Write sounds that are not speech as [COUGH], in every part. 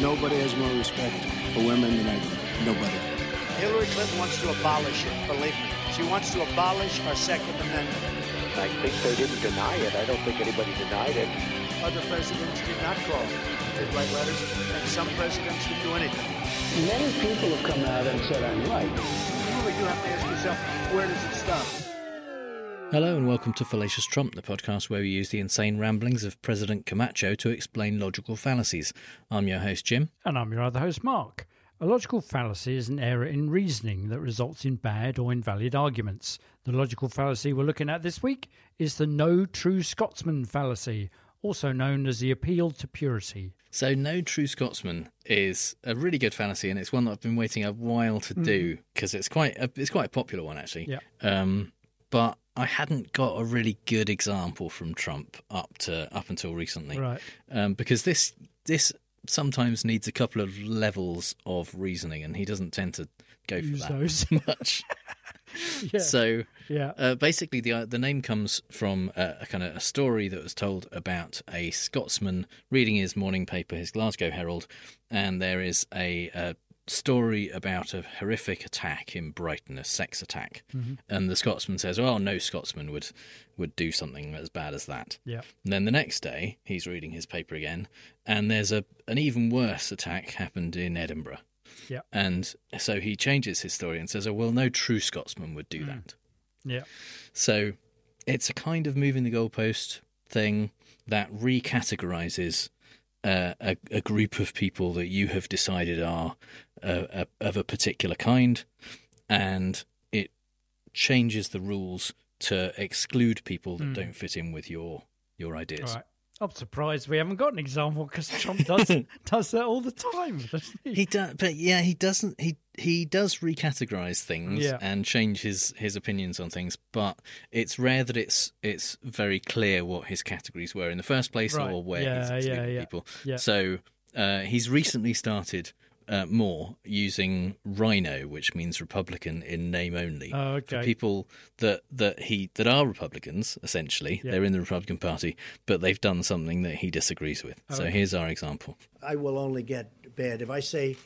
Nobody has more respect for women than I do. Nobody. Hillary Clinton wants to abolish it, believe me. She wants to abolish our Second Amendment. I think they didn't deny it. I don't think anybody denied it. Other presidents did not call. They write letters, and some presidents didn't do anything. Many people have come out and said I'm right. You But you have to ask yourself, where does it stop? Hello and welcome to Fallacious Trump, the podcast where we use the insane ramblings of President Camacho to explain logical fallacies. I'm your host, Jim. And I'm your other host, Mark. A logical fallacy is an error in reasoning that results in bad or invalid arguments. The logical fallacy we're looking at this week is the no true Scotsman fallacy, also known as the appeal to purity. So, No True Scotsman is a really good fallacy, and it's one that I've been waiting a while to do because it's quite a, it's quite a popular one actually. Yeah. Um, but I hadn't got a really good example from Trump up to up until recently, Right. Um, because this this sometimes needs a couple of levels of reasoning, and he doesn't tend to go for Use that [LAUGHS] those. much. [LAUGHS] Yeah. So yeah. uh, basically, the uh, the name comes from a, a kind of a story that was told about a Scotsman reading his morning paper, his Glasgow Herald, and there is a, a story about a horrific attack in Brighton, a sex attack, and the Scotsman says, "Oh, no Scotsman would would do something as bad as that." yeah. And then the next day, he's reading his paper again, and there's a an even worse attack happened in Edinburgh. Yeah. And so he changes his story and says, "Oh, well, no true Scotsman would do that." Yeah. So it's a kind of moving the goalpost thing that recategorizes uh, a, a group of people that you have decided are uh, a, of a particular kind, and it changes the rules to exclude people that don't fit in with your your ideas. Right. I'm surprised we haven't got an example because Trump does [LAUGHS] does that all the time. he? He does, but yeah, he doesn't. He he does recategorize things Yeah. and change his his opinions on things, but it's rare that it's it's very clear what his categories were in the first place Right. or where Yeah, he's excluding yeah. people. So uh, he's recently started. Uh, more using Rhino, which means Republican in name only, Oh, for people that that he that are Republicans. Essentially, Yeah. they're in the Republican Party, but they've done something that he disagrees with. Oh, so here's our example. I will only get bad if I say,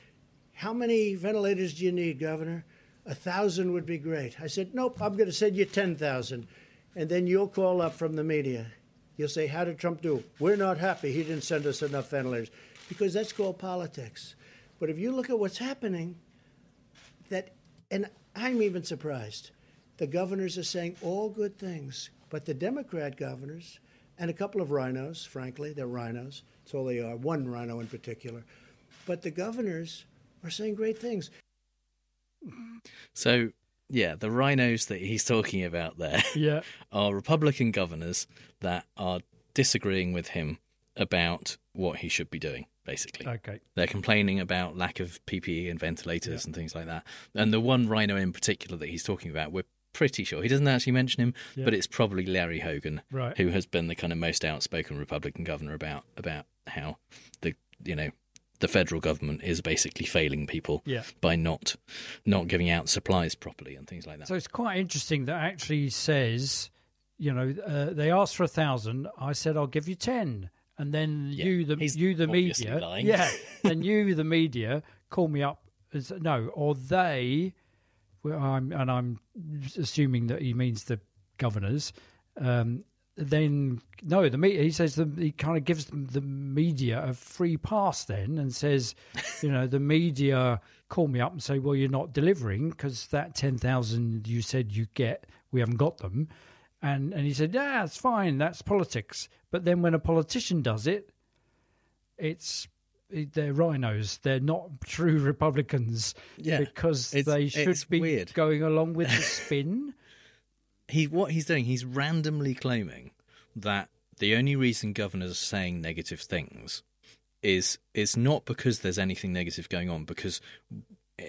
"How many ventilators do you need, Governor?" A thousand would be great. I said, "Nope, I'm going to send you ten thousand, and then you'll call up from the media. You'll say, "How did Trump do? We're not happy. He didn't send us enough ventilators," because that's called politics. But if you look at what's happening, that, and I'm even surprised. The governors are saying all good things, but the Democrat governors and a couple of rhinos, frankly, they're rhinos. That's all they are. One rhino in particular, but the governors are saying great things. So, yeah, the rhinos that he's talking about there [LAUGHS] Yeah. are Republican governors that are disagreeing with him about what he should be doing, basically. Okay. They're complaining about lack of PPE and ventilators and things like that. And the one rhino in particular that he's talking about, we're pretty sure he doesn't actually mention him, Yeah. but it's probably Larry Hogan, Right. who has been the kind of most outspoken Republican governor about about how the you know the federal government is basically failing people Yeah. by not not giving out supplies properly and things like that. So it's quite interesting that actually says, you know, uh, they asked for a thousand. I said I'll give you ten, and then Yeah, you, the you, the media, lying. [LAUGHS] yeah, and you, the media, call me up. As, no, or they, well, I'm, and I'm assuming that he means the governors. Um, then no, the media. He says the, he kind of gives them the media a free pass then, and says, you know, the media call me up and say, well, you're not delivering because that ten thousand you said you get, we haven't got them, and and he said, yeah, it's fine, that's politics. But then when a politician does it, it's they're rhinos. They're not true Republicans Yeah, because it's- they should it's be weird. going along with the [LAUGHS] spin. he what he's doing he's randomly claiming that the only reason governors are saying negative things is is not because there's anything negative going on because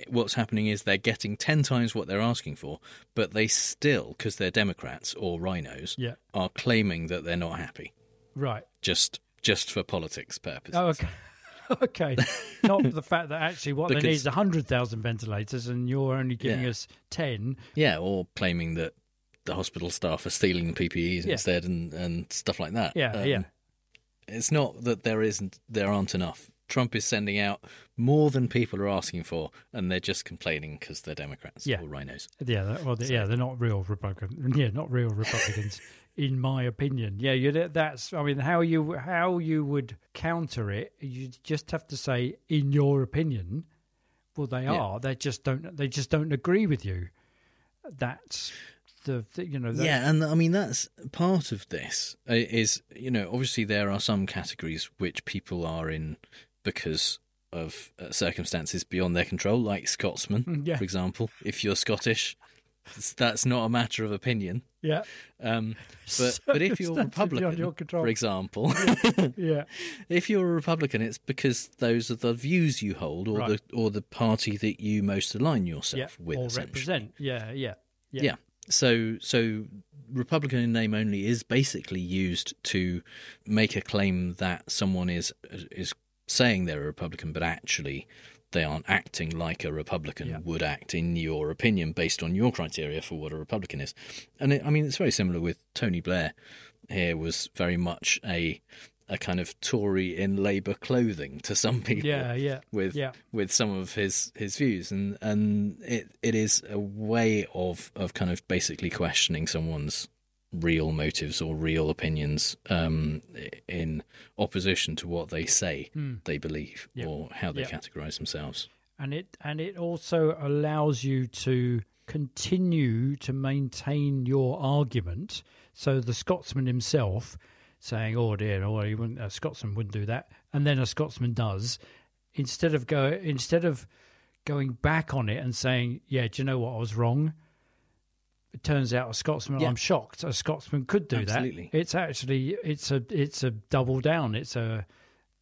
what's happening is they're getting 10 times what they're asking for but they still because they're democrats or rhinos Yeah. are claiming that they're not happy right. just just for politics purposes Oh, okay. [LAUGHS] okay. Not the fact that actually what they need Because- is 100,000 ventilators and you're only giving Yeah. us 10. yeah or claiming that the hospital staff are stealing the ppes Yeah. instead and and stuff like that Yeah, Um, yeah. it's not that there isn't there aren't enough Trump is sending out more than people are asking for, and they're just complaining because they're Democrats Yeah. or rhinos. Yeah, that- well, yeah, they're not real Republicans. [LAUGHS] Yeah, not real Republicans, in my opinion. Yeah, you that's. I mean, how you how you would counter it? You just have to say, in your opinion. Well, they Yeah. are. They just don't. They just don't agree with you. That's the, the you know. that- Yeah, and I mean that's part of this uh, is you know obviously there are some categories which people are in because of uh, circumstances beyond their control, like Scotsmen, Yeah. for example. If you're Scottish, that's not a matter of opinion. yeah, Um, [LAUGHS] but but if you're Republican, your for example, [LAUGHS] yeah, if you're a Republican, it's because those are the views you hold, or Right. the or the party that you most align yeah, yourself with. or represent. Yeah, yeah, yeah. Yeah. So so Republican in name only is basically used to make a claim that someone is is saying they're a Republican, but actually they aren't acting like a Republican Yeah. would act in your opinion based on your criteria for what a Republican is. And it, I mean it's very similar with Tony Blair. Here was very much a a kind of Tory in Labour clothing to some people Yeah, yeah, with yeah. with some of his his views and and it it is a way of of kind of basically questioning someone's real motives or real opinions um in opposition to what they say they believe. Yeah. or how they Yeah. categorize themselves and it and it also allows you to continue to maintain your argument. So the Scotsman himself saying, "Oh dear, oh, he wouldn't, a Scotsman wouldn't do that," and then a Scotsman does, instead of go instead of going back on it and saying, "Yeah, do you know what? I was wrong." It turns out a Scotsman. Yeah. I'm shocked. A Scotsman could do Absolutely. that. It's actually it's a it's a double down. It's a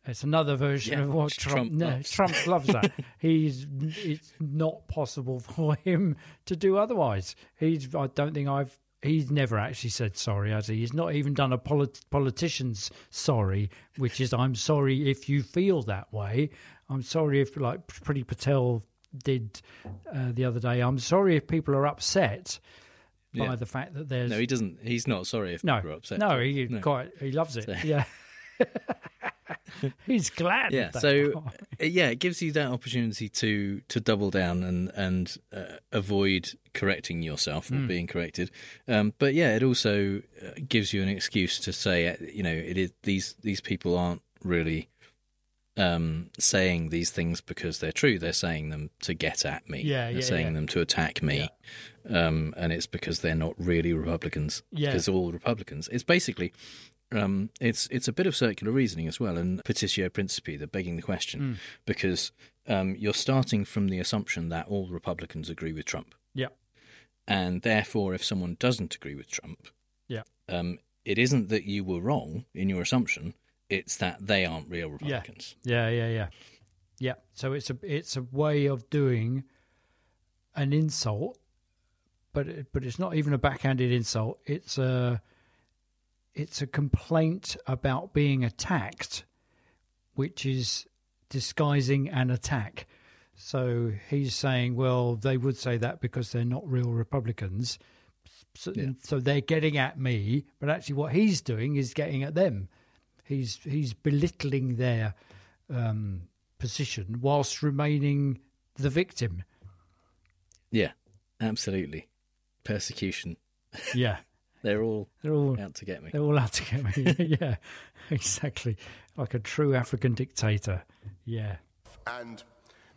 it's another version Yeah, of what Trump. Trump no, loves. Trump [LAUGHS] loves that. He's it's not possible [LAUGHS] for him to do otherwise. He's I don't think I've he's never actually said sorry, has he? He's not even done a polit- politician's sorry, which is I'm sorry if you feel that way. I'm sorry if like Priti Patel did uh, the other day. I'm sorry if people are upset by Yeah. the fact that there's no he doesn't he's not sorry if no, people are upset no, he No. quite he loves it. So- Yeah. [LAUGHS] He's glad. yeah that. so uh, yeah it gives you that opportunity to to double down and and uh, avoid correcting yourself Hmm. or being corrected um but yeah it also uh, gives you an excuse to say uh, you know it is these these people aren't really um saying these things because they're true. They're saying them to get at me. Yeah, they're yeah, saying yeah. them to attack me. Um and it's because they're not really republicans. Yeah. because all republicans. It's basically um, it's it's a bit of circular reasoning as well, and petitio principii, the begging the question, because um, you're starting from the assumption that all Republicans agree with Trump, yeah, and therefore, if someone doesn't agree with Trump, yeah, um, it isn't that you were wrong in your assumption; it's that they aren't real Republicans. yeah, yeah, yeah, yeah. So it's a it's a way of doing an insult, but it, but it's not even a backhanded insult. It's a it's a complaint about being attacked, which is disguising an attack. So he's saying, well, they would say that because they're not real Republicans. So, Yeah. so they're getting at me, but actually, what he's doing is getting at them. He's he's belittling their um, position whilst remaining the victim. Yeah, absolutely. Persecution. Yeah, [LAUGHS] They're all they're all out to get me. they're all out to get me. [LAUGHS] [LAUGHS] yeah, exactly, like a true African dictator. Yeah. And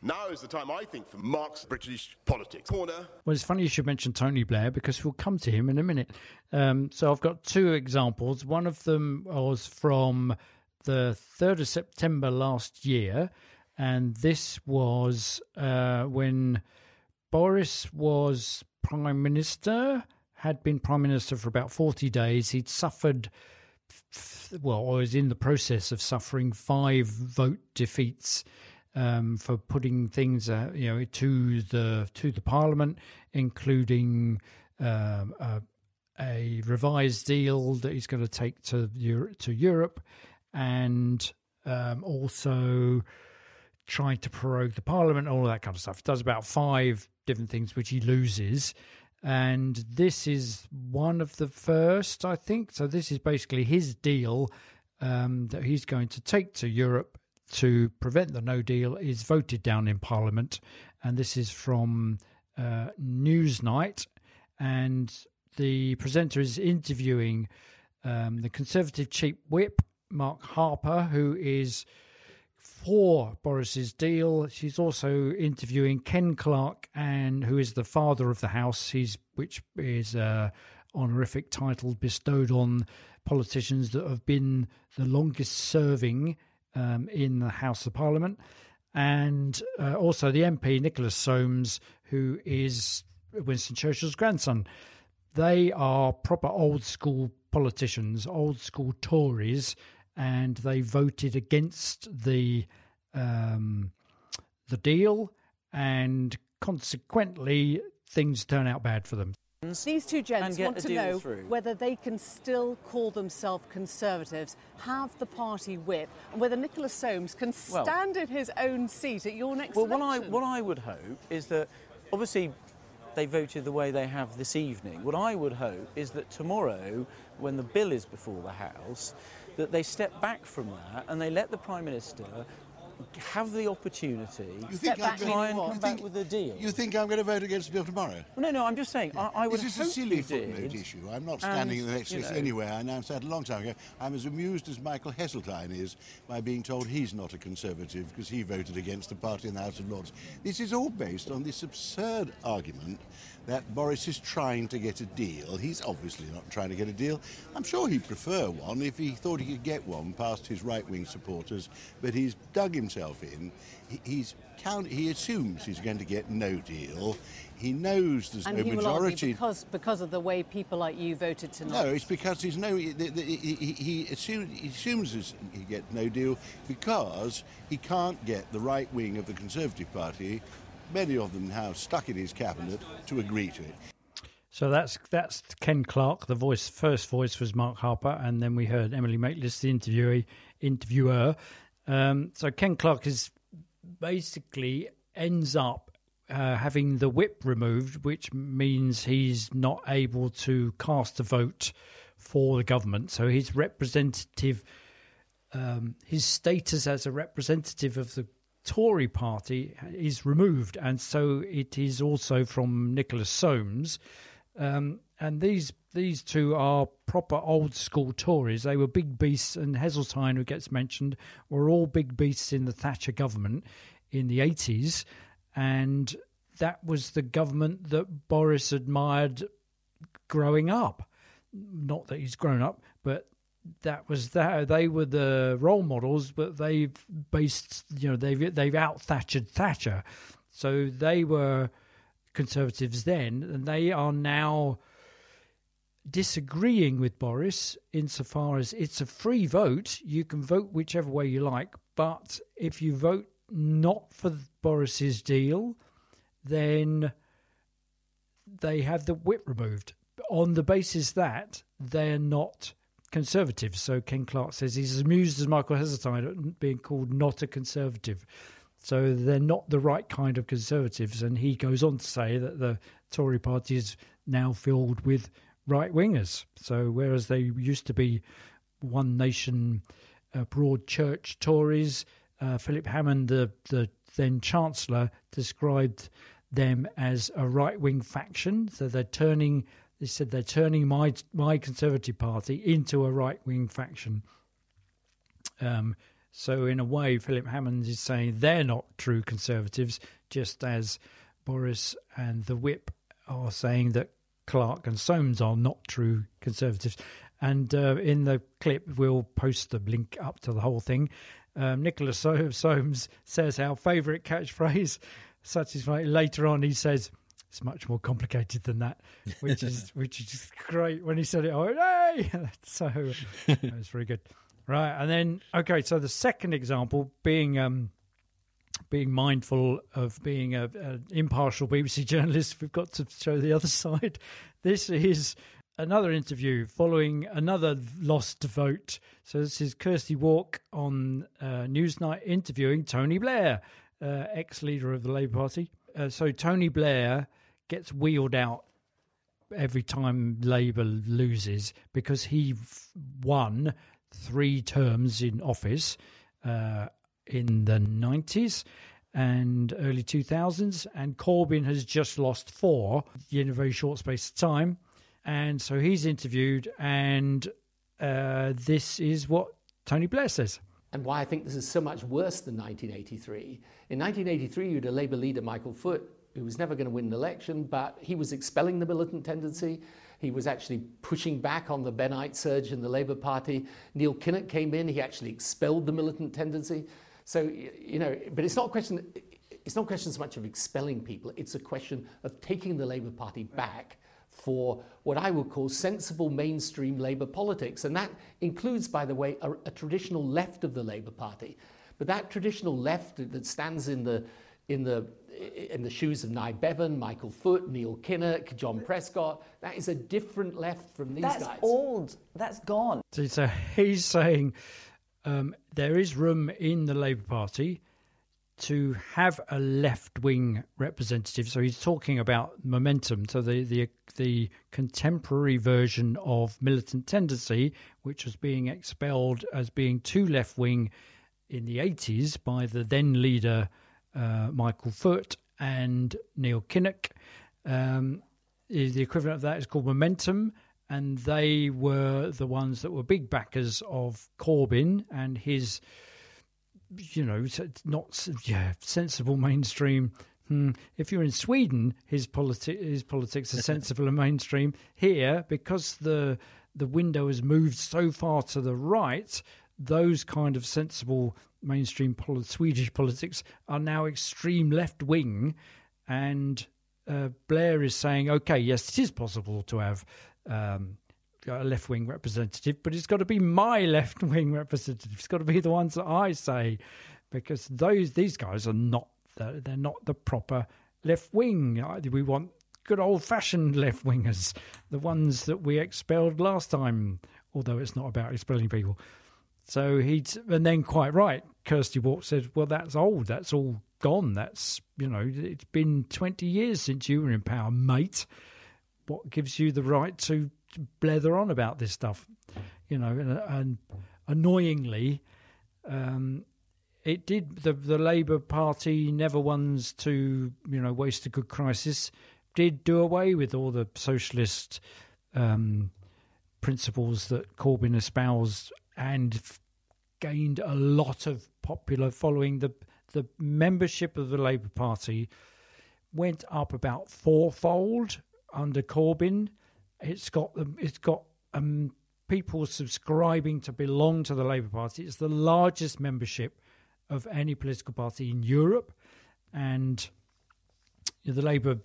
now is the time, I think, for Mark's British politics. Corner. Well, it's funny you should mention Tony Blair because we'll come to him in a minute. Um, so I've got two examples. One of them was from the 3rd of September last year, and this was uh, when Boris was Prime Minister, had been Prime Minister for about 40 days. He'd suffered, well, or was in the process of suffering five vote defeats um, for putting things, uh, you know, to the to the Parliament, including um, a, a revised deal that he's going to take to Euro- to Europe, and um, also trying to prorogue the Parliament, all that kind of stuff. He does about five different things which he loses. And this is one of the first, I think. So this is basically his deal um, that he's going to take to Europe to prevent the no deal is voted down in Parliament. And this is from uh, Newsnight. And the presenter is interviewing um, the Conservative Chief Whip, Mark Harper, who is for Boris's deal. She's also interviewing Ken Clarke, and who is the father of the house. He's which is a honorific title bestowed on politicians that have been the longest serving um, in the House of Parliament, and uh, also the MP Nicholas Soames, who is Winston Churchill's grandson. They are proper old school politicians, old school Tories, and they voted against the um, the deal, and consequently, things turn out bad for them. These two gents want to know through. whether they can still call themselves Conservatives, have the party whip, and whether Nicholas Soames can Well- stand in his own seat at your next election. Well, what I what I would hope is that obviously they voted the way they have this evening. What I would hope is that tomorrow, when the bill is before the House, that they step back from that and they let the Prime Minister have the opportunity You think to I'm try and come back with a deal. You think I'm going to vote against the bill tomorrow? Well, no, no, I'm just saying. I, I would this is a silly footnote did. issue. I'm not standing And, in the next list know, anywhere. I announced that a long time ago. I'm as amused as Michael Heseltine is by being told he's not a Conservative because he voted against the party in the House of Lords. This is all based on this absurd argument that Boris is trying to get a deal. He's obviously not trying to get a deal. I'm sure he'd prefer one if he thought he could get one past his right-wing supporters, but he's dug himself in. He, he's count, he assumes he's going to get no deal. He knows there's and no he will majority. because, because of the way people like you voted tonight. No, it's because there's no. He, he, he, assumes, he assumes he gets no deal because he can't get the right wing of the Conservative Party, many of them now stuck in his cabinet, to agree to it. So that's that's Ken Clarke. The voice, first voice was Mark Harper, and then we heard Emily Maitlis, the interviewee, interviewer. Um, so Ken Clarke is basically ends up uh, having the whip removed, which means he's not able to cast a vote for the government. So his representative, um, his status as a representative of the Tory party is removed, and so it is also from Nicholas Soames. Um, and these these two are proper old school Tories. They were big beasts, and Heseltine, who gets mentioned, were all big beasts in the Thatcher government in the eighties, and that was the government that Boris admired growing up. Not that he's grown up, but that was that they were the role models, but they've based you know they've they've out Thatchered Thatcher, so they were conservatives then, and they are now disagreeing with Boris insofar as it's a free vote. You can vote whichever way you like, but if you vote not for Boris's deal, then they have the whip removed on the basis that they're not conservative. So Ken Clarke says he's as amused as Michael Heseltine at being called not a conservative. So they're not the right kind of conservatives. And he goes on to say that the Tory party is now filled with right wingers. So whereas they used to be one nation, uh, broad church Tories, uh, Philip Hammond, the, the then Chancellor, described them as a right wing faction. So they're turning, they said they're turning my my Conservative Party into a right wing faction. Um, so in a way, Philip Hammond is saying they're not true Conservatives, just as Boris and the Whip are saying that Clarke and Soames are not true Conservatives. And uh, in the clip, we'll post the link up to the whole thing. Um, Nicholas So- Soames says our favourite catchphrase, like, later on he says, it's much more complicated than that, [LAUGHS] which is which is great. When he said it, I went, hey! [LAUGHS] so that was very good. Right, and then okay, so the second example being um, being mindful of being a, an impartial BBC journalist, we've got to show the other [LAUGHS] side. This is another interview following another lost vote. So this is Kirsty Wark on uh, Newsnight interviewing Tony Blair, uh, ex-leader of the Labour Party. Uh, so Tony Blair gets wheeled out every time Labour loses because he won three terms in office. Uh, in the 90s and early 2000s, and Corbyn has just lost four in a very short space of time. And so he's interviewed, and uh, this is what Tony Blair says. And why I think this is so much worse than 1983. In 1983, you had a Labour leader, Michael Foot, who was never going to win an election, but he was expelling the militant tendency. He was actually pushing back on the Bennite surge in the Labour Party. Neil Kinnock came in, he actually expelled the militant tendency. So, you know, but it's not a question, it's not a question so much of expelling people, it's a question of taking the Labour Party back for what I would call sensible mainstream Labour politics. And that includes, by the way, a, a traditional left of the Labour Party. But that traditional left that stands in the, in the, in the shoes of Nye Bevan, Michael Foot, Neil Kinnock, John Prescott, that is a different left from these That's guys. old. That's gone. So, so he's saying um, there is room in the Labour Party to have a left wing representative. So he's talking about momentum. So the, the the contemporary version of militant tendency, which was being expelled as being too left wing in the eighties by the then leader uh, Michael Foot and Neil Kinnock. Um, is the equivalent of that is called momentum and they were the ones that were big backers of Corbyn and his you know, not yeah, sensible mainstream. Hmm. If you're in Sweden, his politi- his politics are [LAUGHS] sensible and mainstream. Here, because the the window has moved so far to the right, those kind of sensible mainstream Swedish politics are now extreme left wing, and uh, Blair is saying, okay, yes, it is possible to have um, a left wing representative, but it's got to be my [LAUGHS] left wing representative. It's got to be the ones that I say, because those these guys are not the, they're not the proper left wing. We want good old fashioned [LAUGHS] left wingers, the ones that we expelled last time. Although it's not about expelling people. So he's and then quite right. Kirsty Wark said, "Well, that's old. That's all gone. That's you know, it's been twenty years since you were in power, mate. What gives you the right to blether on about this stuff, you know, and, and annoyingly, um, it did. The the Labour Party, never ones to you know waste a good crisis, did do away with all the socialist um, principles that Corbyn espoused and f- gained a lot of popular following. The the membership of the Labour Party went up about fourfold under Corbyn it's got them. It's got um, people subscribing to belong to the Labour Party. It's the largest membership of any political party in Europe, and the Labour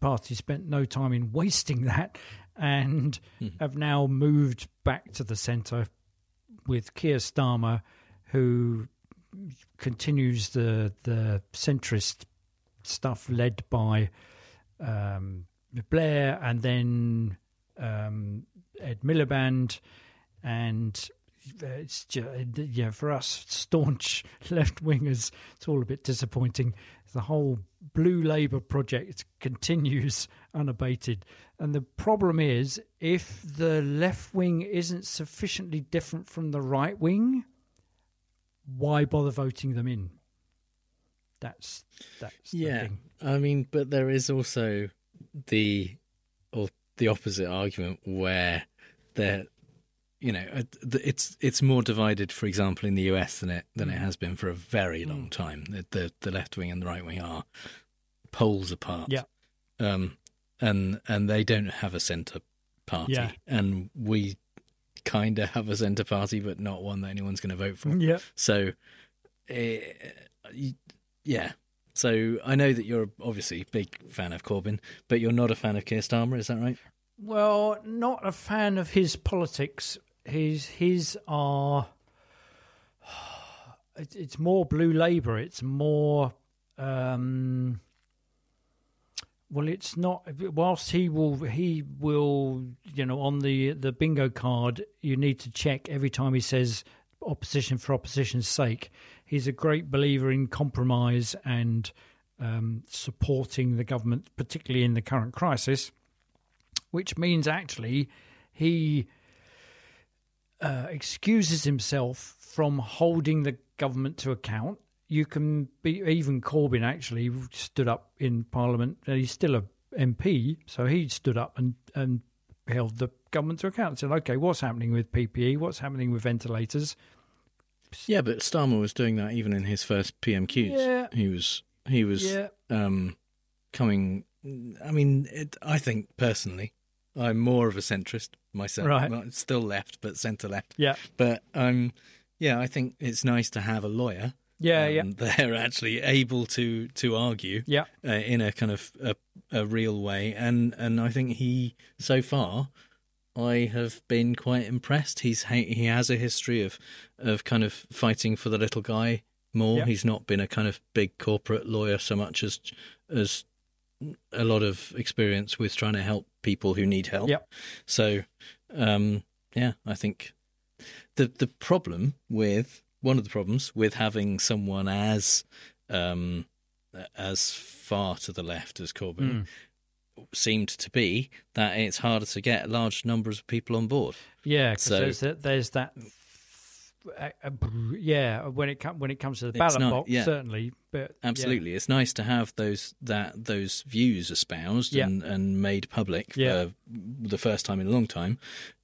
Party spent no time in wasting [LAUGHS] that, and mm. have now moved back to the centre with Keir Starmer, who continues the the centrist stuff led by um, Blair, and then um, Ed Miliband, and Uh, it's just, uh, yeah, for us staunch [LAUGHS] left wingers, it's all a bit disappointing. The whole Blue Labour project continues [LAUGHS] unabated. And the problem is, if the left wing isn't sufficiently different from the right wing, why bother voting them in? That's that's yeah. I mean, but there is also the or the opposite argument where there you know uh, it's it's more divided for example in the US than it than it mm. has been for a very long mm. time the, the the, left wing and the right wing are poles apart yeah um and and they don't have a center party yeah. and we kind of have a center party but not one that anyone's going to vote for yeah so uh, yeah so I know that you're obviously a big fan of Corbyn, but you're not a fan of Keir Starmer, is that right? Well, not a fan of his politics. His his are [SIGHS] it's more blue Labour. It's more um, well, it's not. Whilst he will, he will, you know, on the the bingo card, you need to check every time he says opposition for opposition's sake he's a great believer in compromise and um, supporting the government, particularly in the current crisis, which means actually he uh, excuses himself from holding the government to account you can be even Corbyn actually stood up in Parliament, and he's still a MP, so he stood up and and held the government to account and said, "Okay, what's happening with PPE? What's happening with ventilators?" Yeah, but Starmer was doing that even in his first PMQs. Yeah. He was he was Yeah. um, coming. I mean, it, I think personally, I'm more of a centrist myself. Right. Well, still left, but centre left. Yeah. But um, yeah, I think it's nice to have a lawyer. Yeah, um, yeah. [LAUGHS] They're actually able to to argue. Yeah. Uh, in a kind of a, a real way, and and I think he so far. I have been quite impressed. He's he has a history of of kind of fighting for the little guy more. Yeah. He's not been a kind of big corporate lawyer so much as as a lot of experience with trying to help people who need help. Yep. So, um, yeah, I think the the problem with one of the problems with having someone as um, as far to the left as Corbyn Mm. seemed to be that it's harder to get large numbers of people on board. Yeah, because So- there's there's that. Uh, uh, yeah, when it com- when it comes to the ballot not- box, yeah. certainly, but yeah. Absolutely, it's nice to have those that those views espoused Yeah. and, and made public Yeah. for the first time in a long time.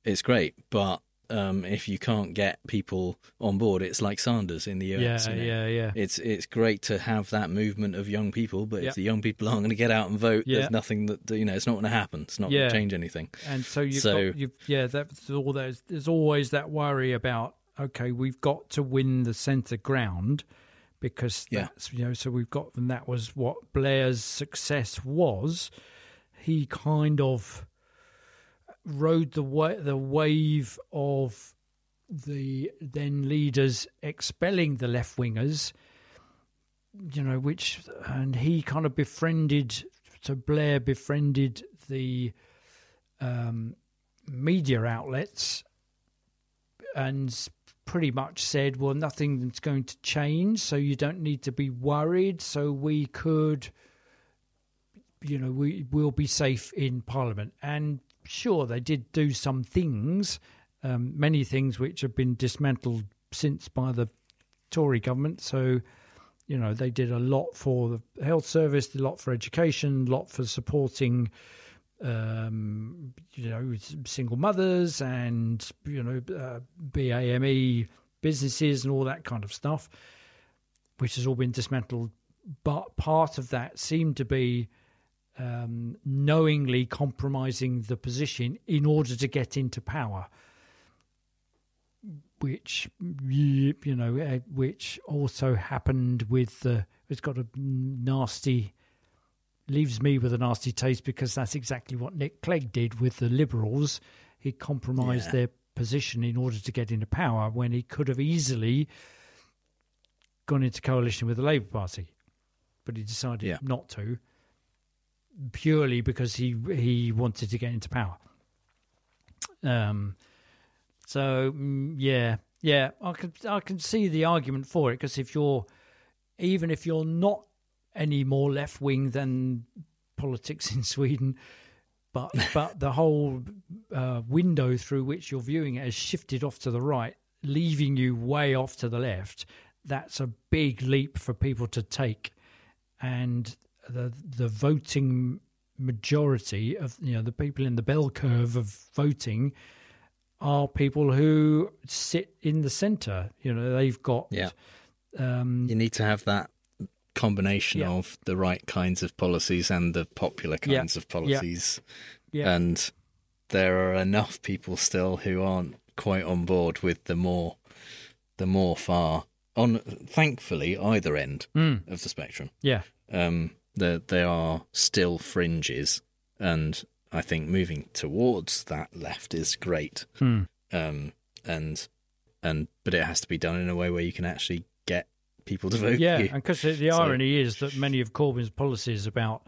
It's great, but um, if you can't get people on board, it's like Sanders in the US. Yeah, you know? yeah, yeah. It's it's great to have that movement of young people, but Yeah. if the young people aren't going to get out and vote, Yeah. there's nothing that you know. It's not going to happen. It's not Yeah. going to change anything. And so you've So- got, you've, yeah, that's all. There's, there's always that worry about okay, we've got to win the centre ground because Yeah. that's you know. So we've got, and that was what Blair's success was. He kind of rode the wa- the wave of the then leaders expelling the left wingers you know, which and he kind of befriended. So Blair befriended the um, media outlets and pretty much said, "Well, nothing's going to change, so you don't need to be worried." So we could, you know, we will be safe in Parliament. And sure, they did do some things, um, many things which have been dismantled since by the Tory government. So you know they did a lot for the health service, a lot for education, a lot for supporting um, you know single mothers and you know uh, BAME businesses and all that kind of stuff, which has all been dismantled. But part of that seemed to be um, knowingly compromising the position in order to get into power which you know uh, which also happened with the it's got a nasty leaves me with a nasty taste because that's exactly what Nick Clegg did with the liberals he compromised Yeah. their position in order to get into power when he could have easily gone into coalition with the Labour Party but he decided Yeah. not to purely because he he wanted to get into power um so mm, yeah, yeah, I can I can see the argument for it because if you're even if you're not any more left wing than politics in Sweden, but but the whole uh, window through which you're viewing it has shifted off to the right, leaving you way off to the left. That's a big leap for people to take, and the the voting majority of you know the people in the bell curve of voting are people who sit in the centre. You know, they've got Yeah. um, You need to have that combination Yeah. of the right kinds of policies and the popular Yeah. kinds of policies. Yeah. And there are enough people still who aren't quite on board with the more the more far on thankfully either end Mm. of the spectrum. Yeah. Um there there are still fringes and I think moving towards that left is great. Hmm. Um and and but it has to be done in a way where you can actually people to vote. yeah, you. and because the, the So- irony is that many of Corbyn's policies about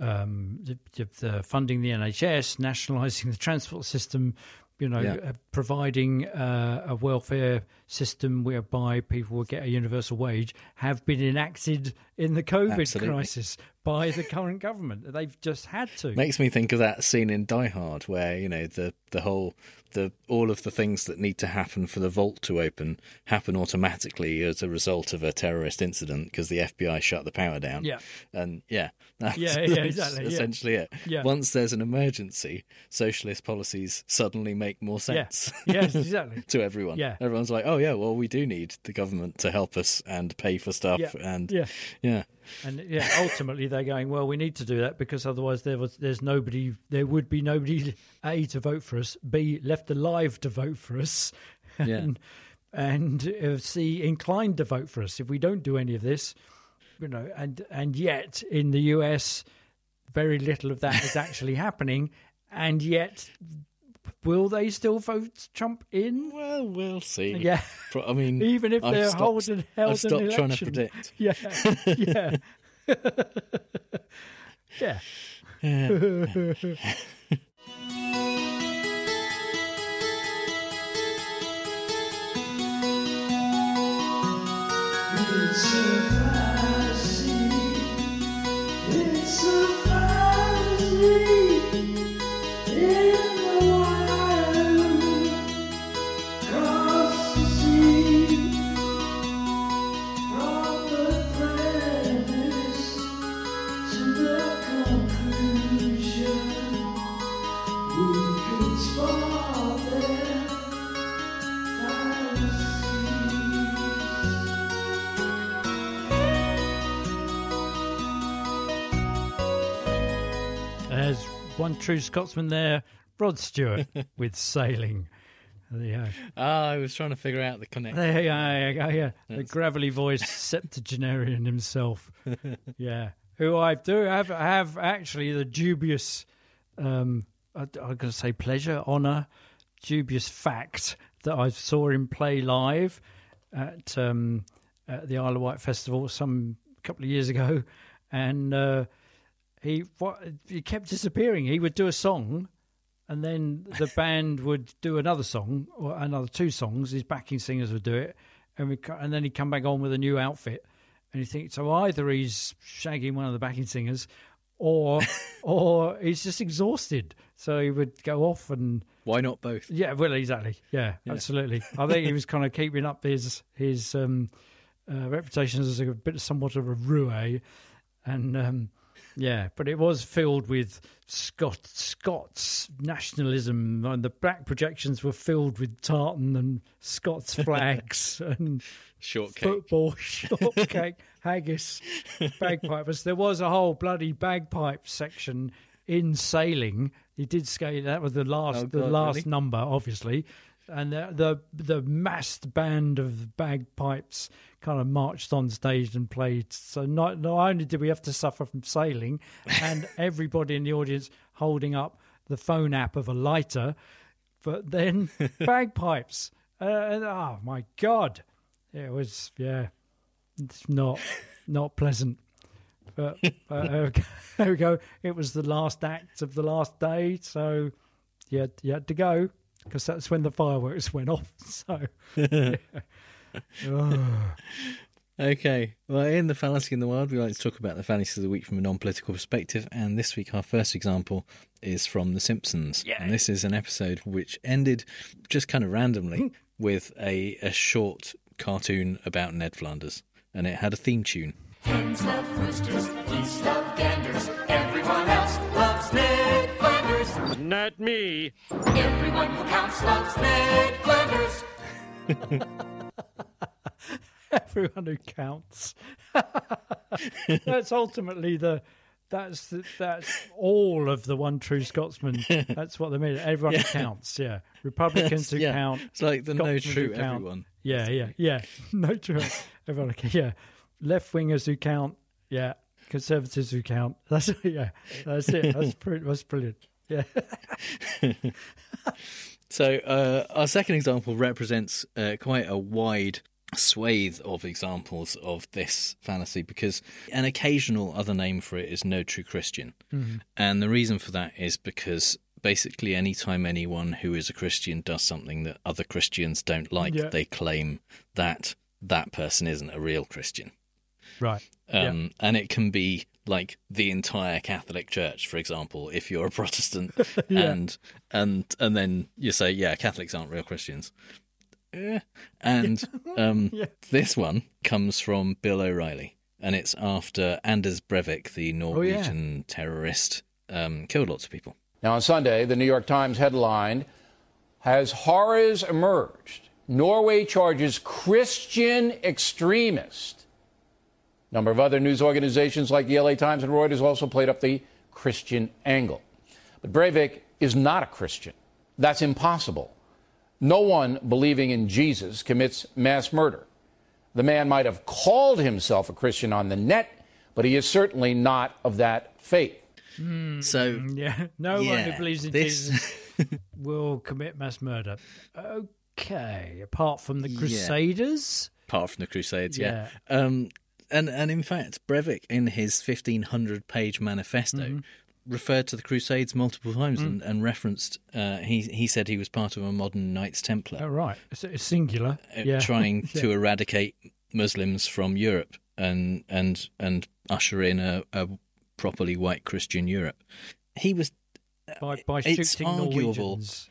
um, the, the, the funding the NHS, nationalising the transport system, you know, Yeah. uh, providing uh, a welfare system whereby people will get a universal wage, have been enacted in the COVID Absolutely. crisis by the current government. They've just had to. Makes me think of that scene in Die Hard where you know the the whole the all of the things that need to happen for the vault to open happen automatically as a result of a terrorist incident because the FBI shut the power down. Yeah. and yeah, [LAUGHS] that's, Yeah, yeah, that's exactly, yeah. essentially it. Yeah. Once there's an emergency, socialist policies suddenly make more sense. Yeah. [LAUGHS] Yes, exactly. to everyone. Yeah. everyone's like, oh yeah, well we do need the government to help us and pay for stuff Yeah. and Yeah. yeah. And yeah, ultimately they're going, well, we need to do that because otherwise there was there's nobody there would be nobody [LAUGHS] A to vote for us, B left alive to vote for us, [LAUGHS] Yeah. and, and uh, C inclined to vote for us if we don't do any of this. You know, and and yet in the US very little of that is actually [LAUGHS] happening and yet will they still vote Trump in? Well, we'll see. Yeah. I mean, even if I've they're stopped- holding held I've stopped an trying to election. predict. [LAUGHS] Yeah, yeah, yeah. It's one true Scotsman there, Rod Stewart, [LAUGHS] with sailing. There you go. Ah, I was trying to figure out the connection. There you go, yeah. The gravelly voiced [LAUGHS] septuagenarian himself. [LAUGHS] yeah. Who I do have have actually the dubious um I, I'm going to say pleasure, honour, dubious fact that I saw him play live at um at the Isle of Wight Festival some couple of years ago and uh he what he kept disappearing. He would do a song and then the [LAUGHS] band would do another song or another two songs. His backing singers would do it, and we and then he'd come back on with a new outfit. And you think so either he's shagging one of the backing singers, or [LAUGHS] or he's just exhausted. So he would go off and Why not both? yeah, well, exactly, yeah, Yeah. absolutely. I think he was kind of [LAUGHS] keeping up his his um, uh, reputation as a bit of somewhat of a roue, and um, yeah, but it was filled with Scot Scots nationalism, and the back projections were filled with tartan and Scots [LAUGHS] flags and Shortcake. football, [LAUGHS] shortcake, haggis, bagpipers. There was a whole bloody bagpipe section in sailing. He did skate. That was the last, Oh, the last really? number, obviously. And the, the the massed band of bagpipes kind of marched on stage and played. So not not only did we have to suffer from sailing, and [LAUGHS] everybody in the audience holding up the phone app of a lighter, but then [LAUGHS] bagpipes. Uh, and- oh my god, it was yeah, it's not not pleasant. But uh, [LAUGHS] there we go. It was the last act of the last day, so you had, you had to go because that's when the fireworks went off. So. yeah. Oh. [LAUGHS] Okay. Well, in the fallacy in the world, we like to talk about the fallacies of the week from a non-political perspective, and this week our first example is from The Simpsons. Yeah. And this is an episode which ended just kind of randomly [LAUGHS] with a a short cartoon about Ned Flanders, and it had a theme tune. Hens love roosters, geese love ganders. Everyone else loves Ned Flanders. Not me. Everyone who counts loves Ned Flanders. [LAUGHS] [LAUGHS] Everyone who counts. [LAUGHS] that's ultimately the. That's the, that's all of the one true Scotsman. [LAUGHS] That's what they mean. Everyone who Yeah. counts. Yeah, Republicans who Yeah. count. It's like the no true everyone. Yeah, yeah, yeah. No true. Everyone. Yeah, left wingers who count. Yeah, conservatives who count. That's yeah. That's it. That's pretty, that's brilliant. Yeah. So uh, our second example represents uh, quite a wide swathe of examples of this fallacy because an occasional other name for it is no true Christian. Mhm. And the reason for that is because basically anytime anyone who is a Christian does something that other Christians don't like, Yeah. they claim that that person isn't a real Christian. Right. Um, And it can be like the entire Catholic Church, for example, if you're a [LAUGHS] Protestant, [LAUGHS] Yeah. and and and then you say, yeah, Catholics aren't real Christians. Eh. And [LAUGHS] um, Yeah. this one comes from Bill O'Reilly, and it's after Anders Breivik, the Norwegian terrorist, um, killed lots of people. Now, on Sunday, the New York Times headlined Has horrors emerged? Norway charges Christian extremist. A number of other news organizations like the LA Times and Reuters also played up the Christian angle. But Breivik is not a Christian. That's impossible. No one believing in Jesus commits mass murder. The man might have called himself a Christian on the net, but he is certainly not of that faith. So, [LAUGHS] yeah, no one who believes in this- Jesus [LAUGHS] will commit mass murder. Okay, apart from the Yeah. Crusaders. apart from the Crusades, yeah. Um, and and in fact, Breivik in his fifteen hundred page manifesto Mhm. Referred to the Crusades multiple times Mm. and, and referenced. Uh, he he said he was part of a modern Knights Templar, Oh, right. It's, it's singular. uh, yeah. [LAUGHS] trying Yeah. to eradicate Muslims from Europe and and and usher in a, a properly white Christian Europe. He was by, by it's shooting arguable. Norwegians.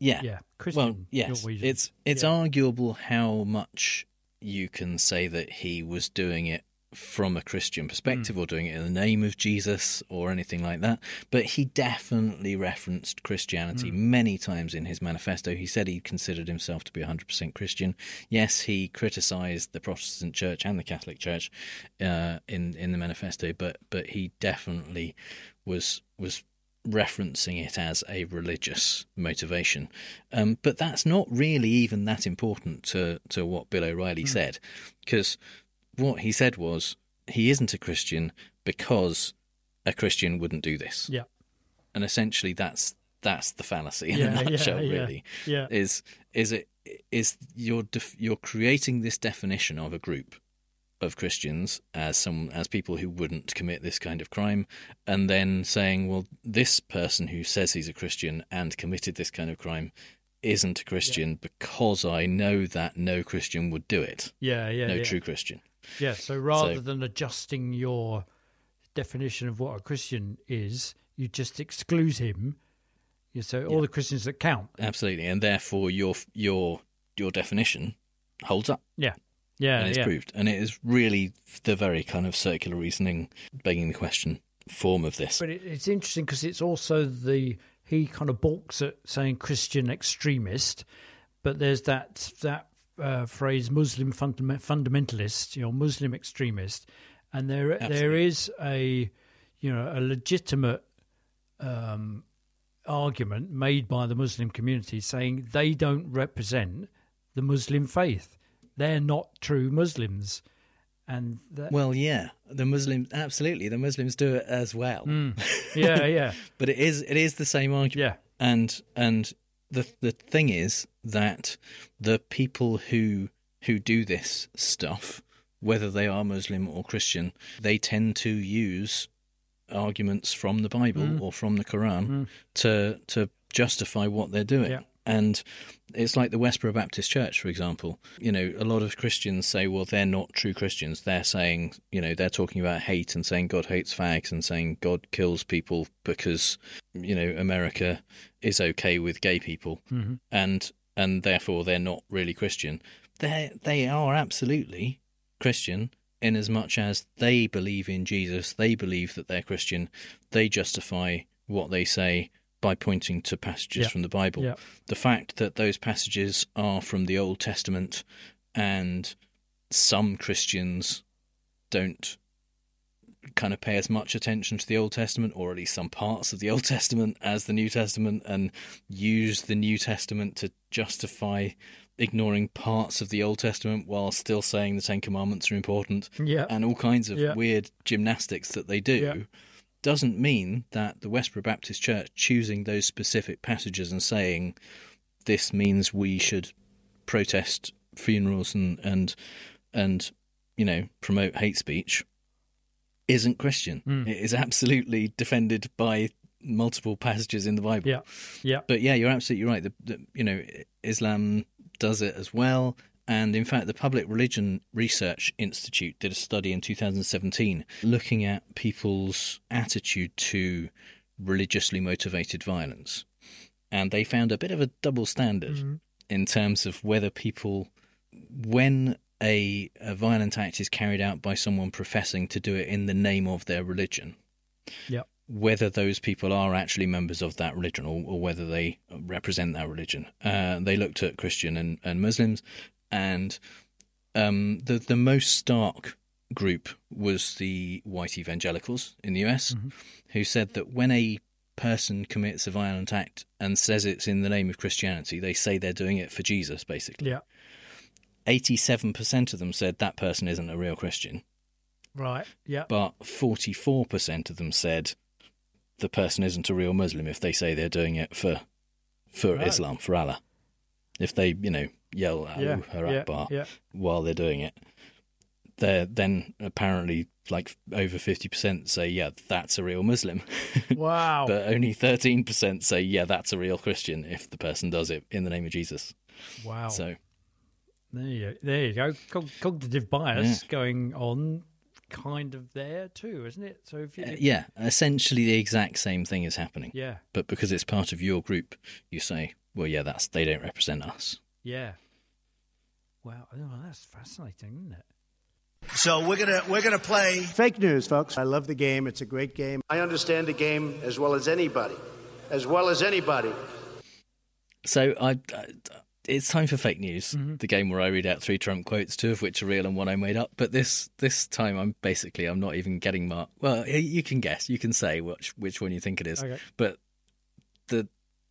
Yeah. Yeah. well, Christian yes. Norwegians. It's it's Yeah. arguable how much you can say that he was doing it from a Christian perspective Hmm. or doing it in the name of Jesus or anything like that. But he definitely referenced Christianity Hmm. many times in his manifesto. He said he considered himself to be 100% Christian. Yes, he criticized the Protestant Church and the Catholic Church uh, in in the manifesto, but but he definitely was was referencing it as a religious motivation. Um, but that's not really even that important to, to what Bill O'Reilly Hmm. said, because what he said was he isn't a Christian because a Christian wouldn't do this. Yeah. And essentially, that's that's the fallacy in Yeah, a yeah, nutshell. yeah, really, yeah. is is it is you're def- you're creating this definition of a group of Christians as some as people who wouldn't commit this kind of crime, and then saying, well, this person who says he's a Christian and committed this kind of crime isn't a Christian because I know that no Christian would do it. Yeah, yeah, no yeah. true Christian. Yeah, so rather So- than adjusting your definition of what a Christian is, you just exclude him. You say all the Christians that count. Absolutely, and therefore your your your definition holds up. Yeah, yeah, and it's yeah. proved, and it is really the very kind of circular reasoning, begging the question form of this. But it, it's interesting because it's also the he kind of balks at saying Christian extremist, but there's that that uh, phrase Muslim fundament, fundamentalist, you know, Muslim extremist, and there there Absolutely. is a you know a legitimate um, argument made by the Muslim community saying they don't represent the Muslim faith. They're not true Muslims, and that, Well, yeah, the Muslims absolutely the Muslims do it as well. Mm. [LAUGHS] Yeah, yeah. but it is it is the same argument. Yeah. and and the the thing is that the people who who do this stuff, whether they are Muslim or Christian, they tend to use arguments from the Bible Mm. or from the Quran Mm. to to justify what they're doing. Yeah. And it's like the Westboro Baptist Church, for example. You know, a lot of Christians say, well, they're not true Christians. They're saying, you know, they're talking about hate and saying God hates fags and saying God kills people because, you know, America is okay with gay people. Mhm. And and therefore they're not really Christian. They they are absolutely Christian in as much as they believe in Jesus, they believe that they're Christian, they justify what they say by pointing to passages Yeah. from the Bible. Yeah. The fact that those passages are from the Old Testament and some Christians don't kind of pay as much attention to the Old Testament, or at least some parts of the Old Testament, as the New Testament, and use the New Testament to justify ignoring parts of the Old Testament while still saying the Ten Commandments are important, Yeah. and all kinds of Yeah. weird gymnastics that they do. Yeah. Doesn't mean that the Westboro Baptist Church choosing those specific passages and saying this means we should protest funerals and and and you know promote hate speech isn't Christian. Mm. It is absolutely defended by multiple passages in the Bible. Yeah, yeah. But yeah, you're absolutely right. The, the, you know, Islam does it as well, And in fact, the Public Religion Research Institute did a study in 2017 looking at people's attitude to religiously motivated violence. And they found a bit of a double standard Mhm. in terms of whether people, when a, a violent act is carried out by someone professing to do it in the name of their religion, Yep. whether those people are actually members of that religion or, or whether they represent that religion. Uh, they looked at Christian and, and Muslims, and um, the the most stark group was the white evangelicals in the US, who said that when a person commits a violent act and says it's in the name of Christianity, they say they're doing it for Jesus, basically. Yeah. 87% of them said that person isn't a real Christian Right. Yeah. but 44% of them said the person isn't a real Muslim if they say they're doing it for for Right. Islam, for Allah. If they, you know, yell Yeah, Allahu yeah, Akbar yeah. while they're doing it, they're then apparently like over 50% say, yeah, that's a real Muslim. [LAUGHS] Wow. but only 13% say, yeah, that's a real Christian if the person does it in the name of Jesus. Wow. So, There you, there you go. Cognitive bias going on kind of there too, isn't it? So if you, Uh, yeah, essentially the exact same thing is happening. Yeah. But because it's part of your group, you say, well, yeah, that's they don't represent us. Yeah. Wow. Oh, that's fascinating, isn't it? So we're gonna we're gonna play fake news, folks. I love the game. It's a great game. I understand the game as well as anybody, as well as anybody. So I, I it's time for fake news, Mm-hmm. the game where I read out three Trump quotes, two of which are real and one I made up. But this this time, I'm basically I'm not even getting marked. Well, you can guess, you can say which which one you think it is. Okay. But the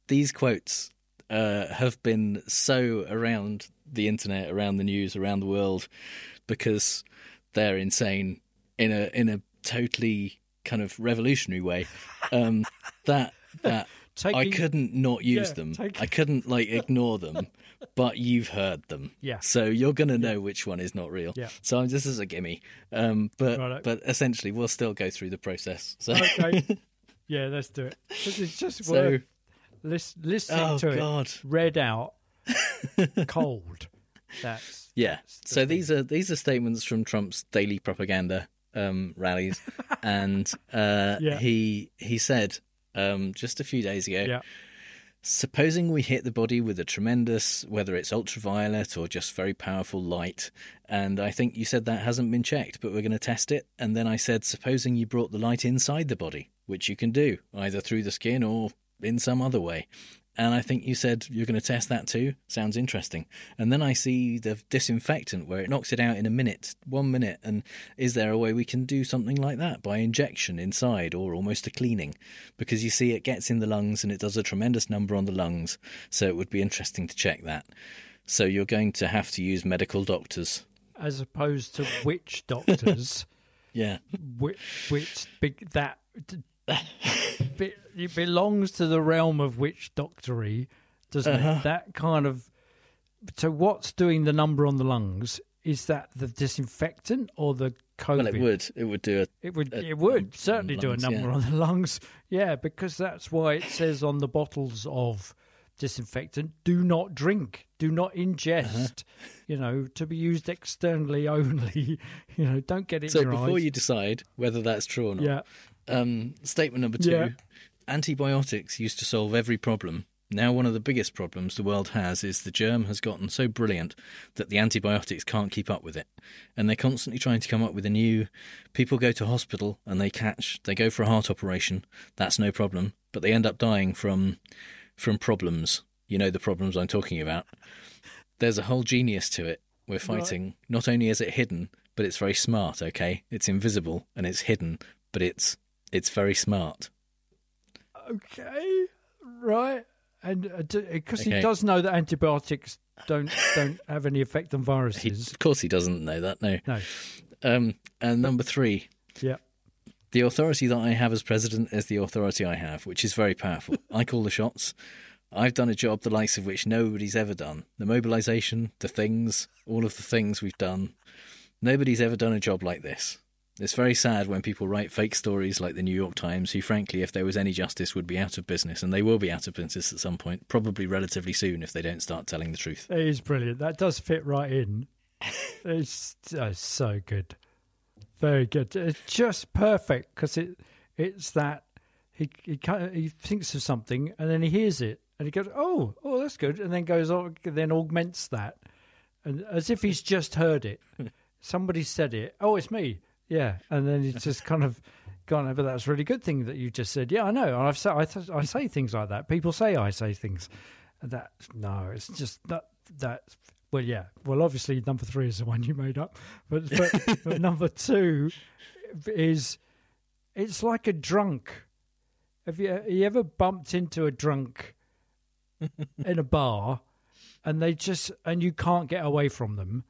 these quotes uh, have been so around the internet, around the news, around the world, because they're insane in a in a totally kind of revolutionary way. Um, that that I couldn't not use Yeah, them. I couldn't like ignore them. But you've heard them, Yeah. So you're gonna know which one is not real. Yeah. So I'm this is a gimme. Um, but Righto. but essentially, we'll still go through the process. So Okay. [LAUGHS] yeah, let's do it. It's just So- worth lis- listening Oh, to God. it read out [LAUGHS] cold. That's Yeah. So these are these are statements from Trump's daily propaganda um, rallies, [LAUGHS] and uh, Yeah. he he said um, just a few days ago. Yeah. Supposing we hit the body with a tremendous, whether it's ultraviolet or just very powerful light, and I think you said that hasn't been checked, but we're going to test it. And then I said, supposing you brought the light inside the body, which you can do either through the skin or in some other way. And I think you said you're going to test that too. Sounds interesting. And then I see the disinfectant where it knocks it out in a minute, one minute. And is there a way we can do something like that by injection inside or almost a cleaning? Because you see, it gets in the lungs and it does a tremendous number on the lungs. So it would be interesting to check that. So you're going to have to use medical doctors. as opposed to witch doctors. [LAUGHS] Yeah. which, which big that it belongs to the realm of witch doctory, doesn't Uh-huh. it? That kind of. So, what's doing the number on the lungs? Is that the disinfectant or the COVID? Well, it would. It would do a. It would. a- it would certainly do a number yeah. on the lungs. Yeah, because that's why it says on the bottles of disinfectant, "Do not drink, do not ingest." Uh-huh. You know, to be used externally [LAUGHS] only. You know, don't get it So in your before eyes. you decide whether that's true or not, Yeah. Um, statement number two: Yeah. antibiotics used to solve every problem. Now, one of the biggest problems the world has is the germ has gotten so brilliant that the antibiotics can't keep up with it, and they're constantly trying to come up with a new. People go to hospital and they catch, they go for a heart operation. That's no problem, but they end up dying from from problems. You know the problems I'm talking about. There's a whole genius to it. We're Right. fighting. Not only is it hidden, but it's very smart. Okay, it's invisible and it's hidden, but it's it's very smart. Okay, right, and because he Okay. does know that antibiotics don't don't have any effect on He, viruses. of course, he doesn't know that. No. No. Um, and number three, Yeah. the authority that I have as president is the authority I have, which is very powerful. I call the shots. I've done a job the likes of which nobody's ever done. The mobilization, the things, all of the things we've done. Nobody's ever done a job like this. It's very sad when people write fake stories like the New York Times, who, frankly, if there was any justice, would be out of business, and they will be out of business at some point, probably relatively soon if they don't start telling the truth. It is brilliant. That does fit right in. [LAUGHS] It's, oh, so good, very good. It's just perfect because it it's that he he kind of, he thinks of something and then he hears it and he goes, oh oh that's good, and then goes on then augments that, and as if he's just heard it. [LAUGHS] Somebody said it. Oh, it's me. Yeah, and then he's just kind of gone. But that's a really good thing that you just said. Yeah, I know. And I've said I, th- I say things like that. People say I say things. That no, it's just that that. Well, yeah. Well, obviously, number three is the one you made up, but but, [LAUGHS] but number two is it's like a drunk. Have you, have you ever bumped into a drunk [LAUGHS] in a bar, and they just and you can't get away from them,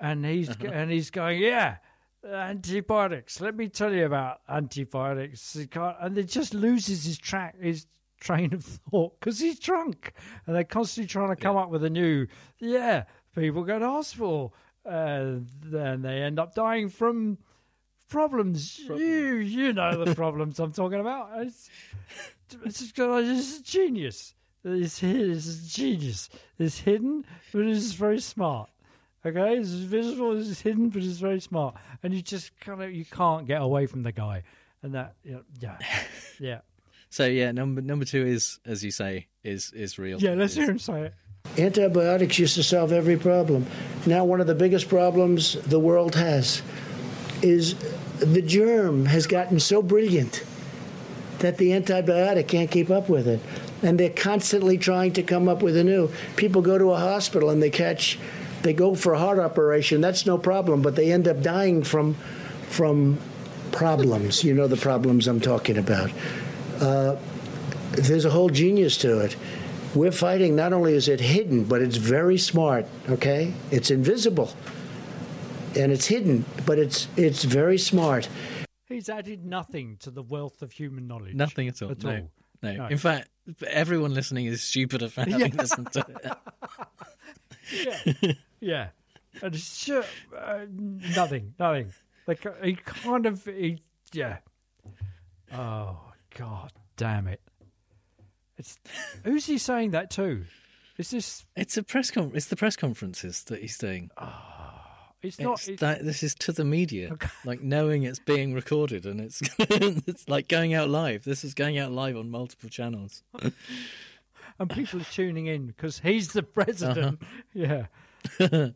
and he's uh-huh. and he's going, yeah, antibiotics. Let me tell you about antibiotics. And he just loses his track, his train of thought because he's drunk, and they're constantly trying to come up with a new. Yeah, people go to hospital, uh, then they end up dying from problems. You you know the [LAUGHS] problems I'm talking about. It's it's, it's a genius. It's, it's genius. It's hidden, but it's very smart. Okay, it's visible, it's hidden, but it's very smart, and you just kind of you can't get away from the guy, and that yeah yeah [LAUGHS] yeah. So yeah, number number two is, as you say, is is real. Yeah, let's hear him say it. Antibiotics used to solve every problem. Now, one of the biggest problems the world has is the germ has gotten so brilliant that the antibiotic can't keep up with it. And they're constantly trying to come up with a new. People go to a hospital and they catch, they go for a heart operation. That's no problem, but they end up dying from, from problems. You know the problems I'm talking about. Uh, there's a whole genius to it. We're fighting, not only is it hidden, but it's very smart, okay? It's invisible and it's hidden, but it's it's very smart. He's added nothing to the wealth of human knowledge. Nothing at all. At no, all. no. No. In fact, everyone listening is stupider for having listened to it. yeah, [LAUGHS] yeah, and it's uh, nothing, nothing. Like uh, he kind of, he, yeah. Oh God, damn it! It's who's he saying that to? Is this? It's a press con- It's the press conferences that he's doing. It's not. It's It's, that, this is to the media, [LAUGHS] like knowing it's being recorded and it's [LAUGHS] it's like going out live. This is going out live on multiple channels. [LAUGHS] and people are tuning in because he's the president. Uh-huh. Yeah. [LAUGHS]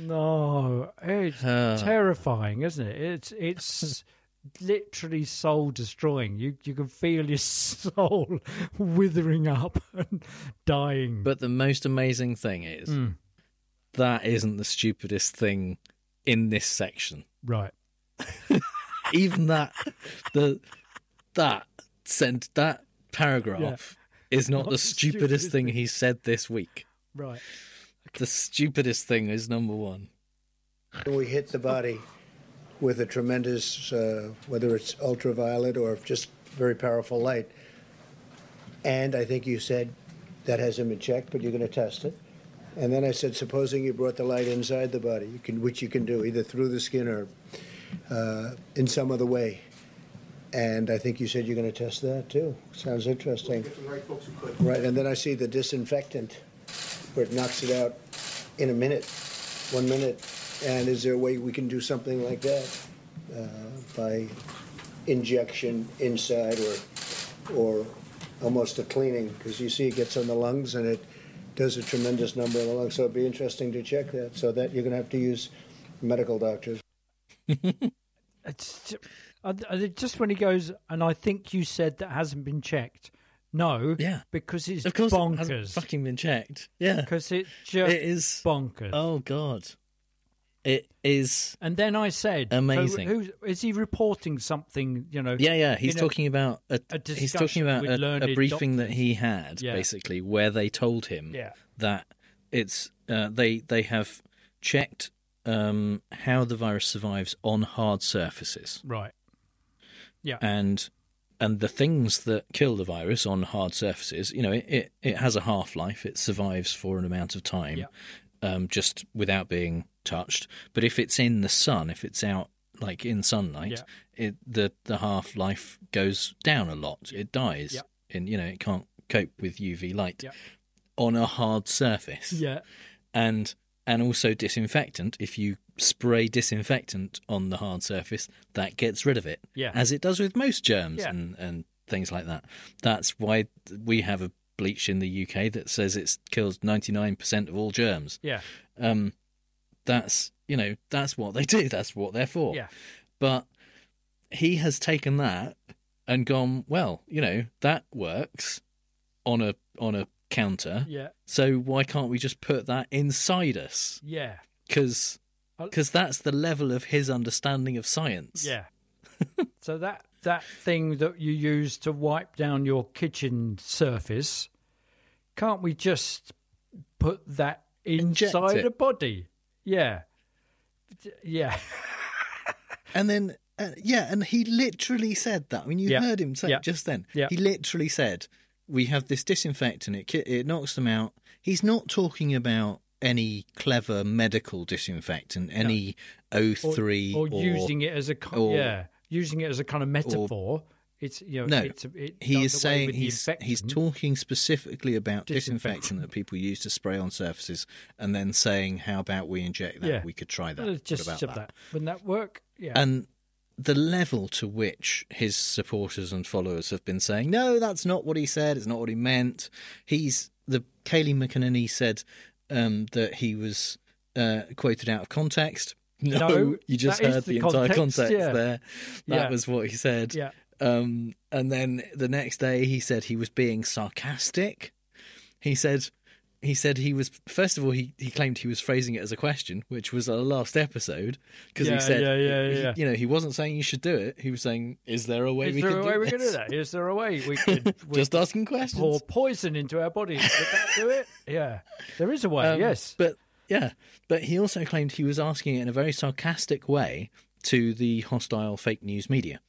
no, it's Ah. terrifying, isn't it? It's it's [LAUGHS] literally soul destroying. You you can feel your [LAUGHS] soul withering up and dying. But the most amazing thing is Mm. that isn't the stupidest thing in this section. Right. Even that the that sent that paragraph is not, Not the the stupidest stupidest thing he said this week. Right. The stupidest thing is number one. We hit the body with a tremendous, uh, whether it's ultraviolet or just very powerful light. And I think you said that hasn't been checked, but you're going to test it. And then I said, supposing you brought the light inside the body, you can, which you can do either through the skin or uh, in some other way. And I think you said you're going to test that too. Sounds interesting. Right, and then I see the disinfectant where it knocks it out in a minute, one minute. And is there a way we can do something like that uh, by injection inside or or almost a cleaning? Because you see, it gets on the lungs and it does a tremendous number on the lungs. So it'd be interesting to check that. So that you're going to have to use medical doctors. [LAUGHS] It's ju- I- I- just when he goes, and I think you said that hasn't been checked. No, Yeah. because it's Of course, it bonkers. hasn't fucking been checked. Yeah, because it's just it is bonkers. Oh god, it is. And then I said, so Amazing. who's, he reporting something? You know? Yeah, yeah. He's in a- talking about a, a he's talking about a, a briefing that he had Yeah. basically where they told him Yeah. that it's uh, they they have checked um, how the virus survives on hard surfaces Right. Yeah. and and the things that kill the virus on hard surfaces, you know, it, it, it has a half life. It survives for an amount of time, Yeah. um, just without being touched. But if it's in the sun, if it's out like in sunlight, Yeah. it the the half life goes down a lot. It dies, Yeah. and you know it can't cope with UV light on a hard surface. Yeah. and and also disinfectant. If you spray disinfectant on the hard surface, that gets rid of it. Yeah. as it does with most germs Yeah. and and things like that. That's why we have a bleach in the UK that says it kills ninety nine percent of all germs. Yeah. Um, that's you know that's what they do. [LAUGHS] That's what they're for. Yeah. But he has taken that and gone well. You know that works on a on a counter. Yeah. So why can't we just put that inside us? Yeah. Because that's the level of his understanding of science. Yeah. [LAUGHS] so that that thing that you use to wipe down your kitchen surface, can't we just put that inside a body? Yeah. Yeah. [LAUGHS] And then, uh, yeah, and he literally said that. I mean, you Yeah. heard him say Yeah. it just then. Yeah. He literally said, "We have this disinfectant. It it knocks them out." He's not talking about any clever medical disinfectant, any O three, or, or using it as a or- yeah, using it as a kind of metaphor. it's you know No, it's it he is saying he's he's talking specifically about Disinfectant. disinfectant that people use to spray on surfaces, and then saying, "How about we inject that? Yeah. We could try that. Well, What just about shove that? Wouldn't that work? Yeah. And the level to which his supporters and followers have been saying, no, that's not what he said. It's not what he meant. He's the Kayleigh McEnany said um, that he was uh, quoted out of context. No, [LAUGHS] No, you just heard the the, entire context, context yeah. there. That Yeah. was what he said. Yeah. Um, and then the next day, he said he was being sarcastic. He said. He said he was first of all he, he claimed he was phrasing it as a question, which was our last episode because Yeah, he said yeah, yeah, he- yeah. you know he wasn't saying you should do it. He was saying, "Is there a way Is we there could a way do we this?" can do that? Is there a way we [LAUGHS] could we Just asking questions. pour poison into our bodies? Would that do it? Yeah, there is a way. Um, yes, but yeah, but he also claimed he was asking it in a very sarcastic way to the hostile fake news media,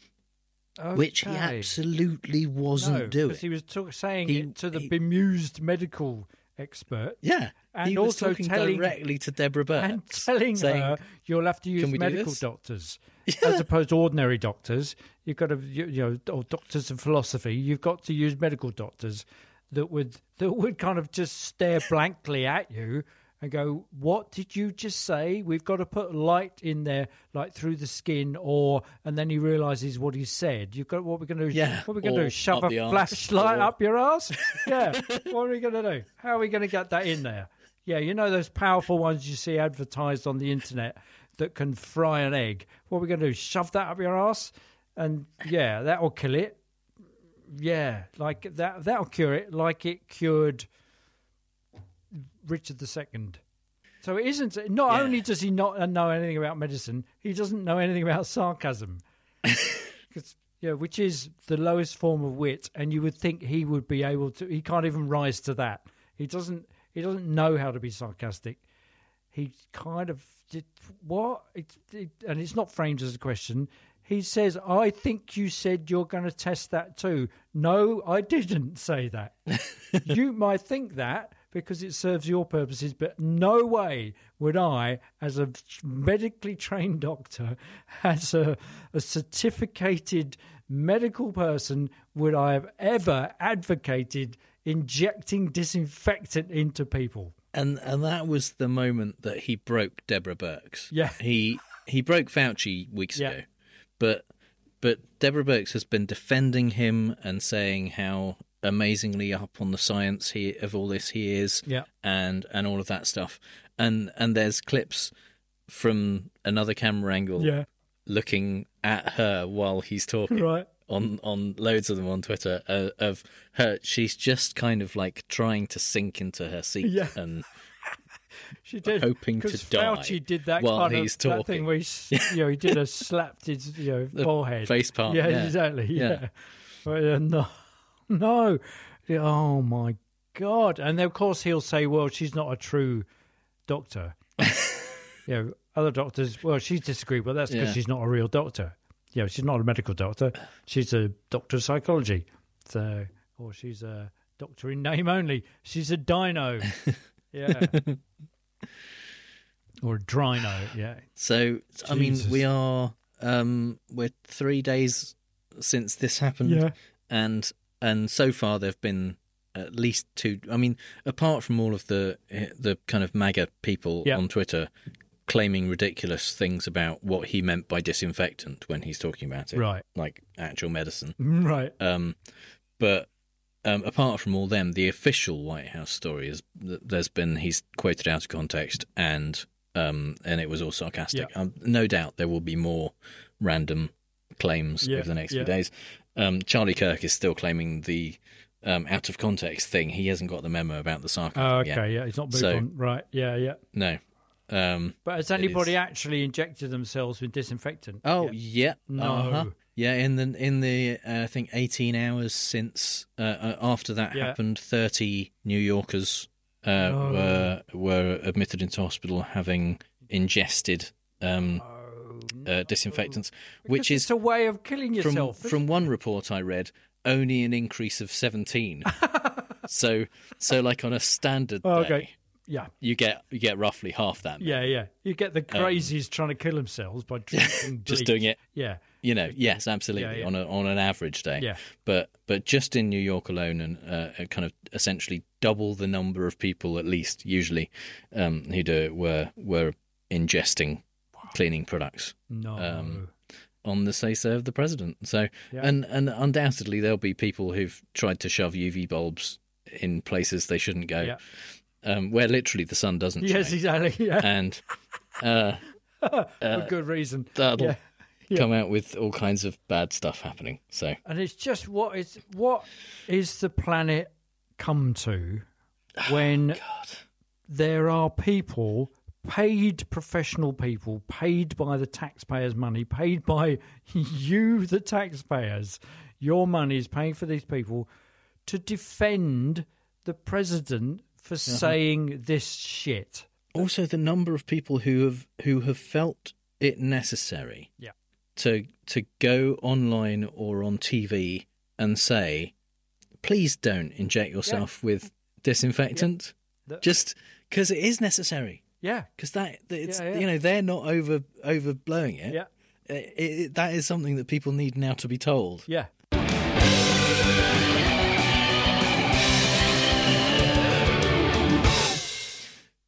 which he absolutely wasn't no, doing. he was talk, saying He- it to the bemused medical expert. Yeah, and also talking telling directly to Deborah Birx and telling saying, her you'll have to use "Can do medical this?" doctors [LAUGHS] as opposed to ordinary doctors. You've got to, you, you know, or doctors of philosophy. You've got to use medical doctors that would that would kind of just stare blankly at you and go, "What did you just say?" We've got to put light in there, like through the skin, or and then he realizes what he said. You've got what we're going to do. Yeah, what we're going to do? Shove a flashlight or- up your ass? [LAUGHS] Yeah. what are we going to do? How are we going to get that in there? Yeah, you know those powerful ones you see advertised on the internet that can fry an egg. What are we going to do? Shove that up your ass? And yeah, that will kill it. Yeah, like that. That'll cure it, like it cured Richard II. So it isn't. Not Yeah. only does he not know anything about medicine, he doesn't know anything about sarcasm. [LAUGHS] yeah, which is the lowest form of wit, and you would think he would be able to. He can't even rise to that. He doesn't. He doesn't know how to be sarcastic. He kind of did what? It, it, and it's not framed as a question. He says, "I think you said you're going to test that too." No, I didn't say that. [LAUGHS] you might think that because it serves your purposes, but no way would I, as a medically trained doctor, [LAUGHS] as a, a certificated medical person, would I have ever advocated injecting disinfectant into people. and and that was the moment that he broke Deborah Birx. Yeah. he he broke Fauci weeks Yeah. ago, but but Deborah Birx has been defending him and saying how amazingly up on the science he of all this he is, Yeah. and and all of that stuff. And and there's clips from another camera angle, Yeah. looking at her while he's talking, Right. On on loads of them on Twitter uh, of her. She's just kind of like trying to sink into her seat Yeah. and [LAUGHS] She did hoping to 'cause die Fauci did that while kind he's of that thing talking. where he, [LAUGHS] you know, he did a slapped his you know forehead, face palm, Yeah, yeah. exactly. Yeah, Yeah. But, uh, no, [LAUGHS] no. Oh my god! And then of course he'll say, "Well, she's not a true doctor." [LAUGHS] you know, other doctors. Well, she disagreed, but that's because Yeah. she's not a real doctor. You know, she's not a medical doctor. She's a doctor of psychology. So, or she's a doctor in name only. She's a dino. [LAUGHS] yeah. Or a drino, yeah. So I mean, we are um, we're three days since this happened, Yeah. and and so far there've been at least two. I mean, apart from all of the the kind of MAGA people Yeah. on Twitter claiming ridiculous things about what he meant by disinfectant when he's talking about it, Right. Like actual medicine, [LAUGHS] Right. Um, but um, apart from all them, the official White House story is that there's been he's quoted out of context and um, and it was all sarcastic. Um, no doubt there will be more random claims Yeah, over the next yeah. few days. Um, Charlie Kirk is still claiming the um, out of context thing. He hasn't got the memo about the sarcasm. Oh, yet. okay, yeah, he's not moved So, on. Right, yeah, yeah. No. Um, But has anybody actually injected themselves with disinfectant? Oh yet? yeah, No. uh-huh. yeah. In the in the uh, I think eighteen hours since uh, uh, after that Yeah. happened, thirty New Yorkers uh, Oh. were were admitted into hospital having ingested um, uh, disinfectants, which Because is a way of killing from yourself. from one report I read only an increase of seventeen. [LAUGHS] so so like on a standard Oh, day, okay. Yeah. you get you get roughly half that. Yeah, yeah. You get the crazies trying to kill themselves by [LAUGHS] drinking Um, just doing it. Yeah. You know, yes, absolutely. Yeah, yeah. On a on an average day. Yeah. But but just in New York alone, and uh, kind of essentially double the number of people, at least usually, um, who do were were ingesting cleaning products. No. Um, on the say so of the president. So Yeah. and and undoubtedly there'll be people who've tried to shove UV bulbs in places they shouldn't go. Yeah. Um, where literally the sun doesn't Yes, shine. exactly. Yeah. And [LAUGHS] uh, For uh, good reason. that'll Yeah. Yeah. come out with all kinds of bad stuff happening. So And it's just what is what is the planet come to [SIGHS] when there are people paid professional people paid by the taxpayers money paid by [LAUGHS] you the taxpayers. Your money is paying for these people to defend the president for uh-huh. saying this shit. Also the number of people who have who have felt it necessary Yeah. to to go online or on TV and say please don't inject yourself with disinfectant. That- just because it is necessary yeah because that it's Yeah, yeah. you know they're not over overblowing it Yeah. It- it- that is something that people need now to be told yeah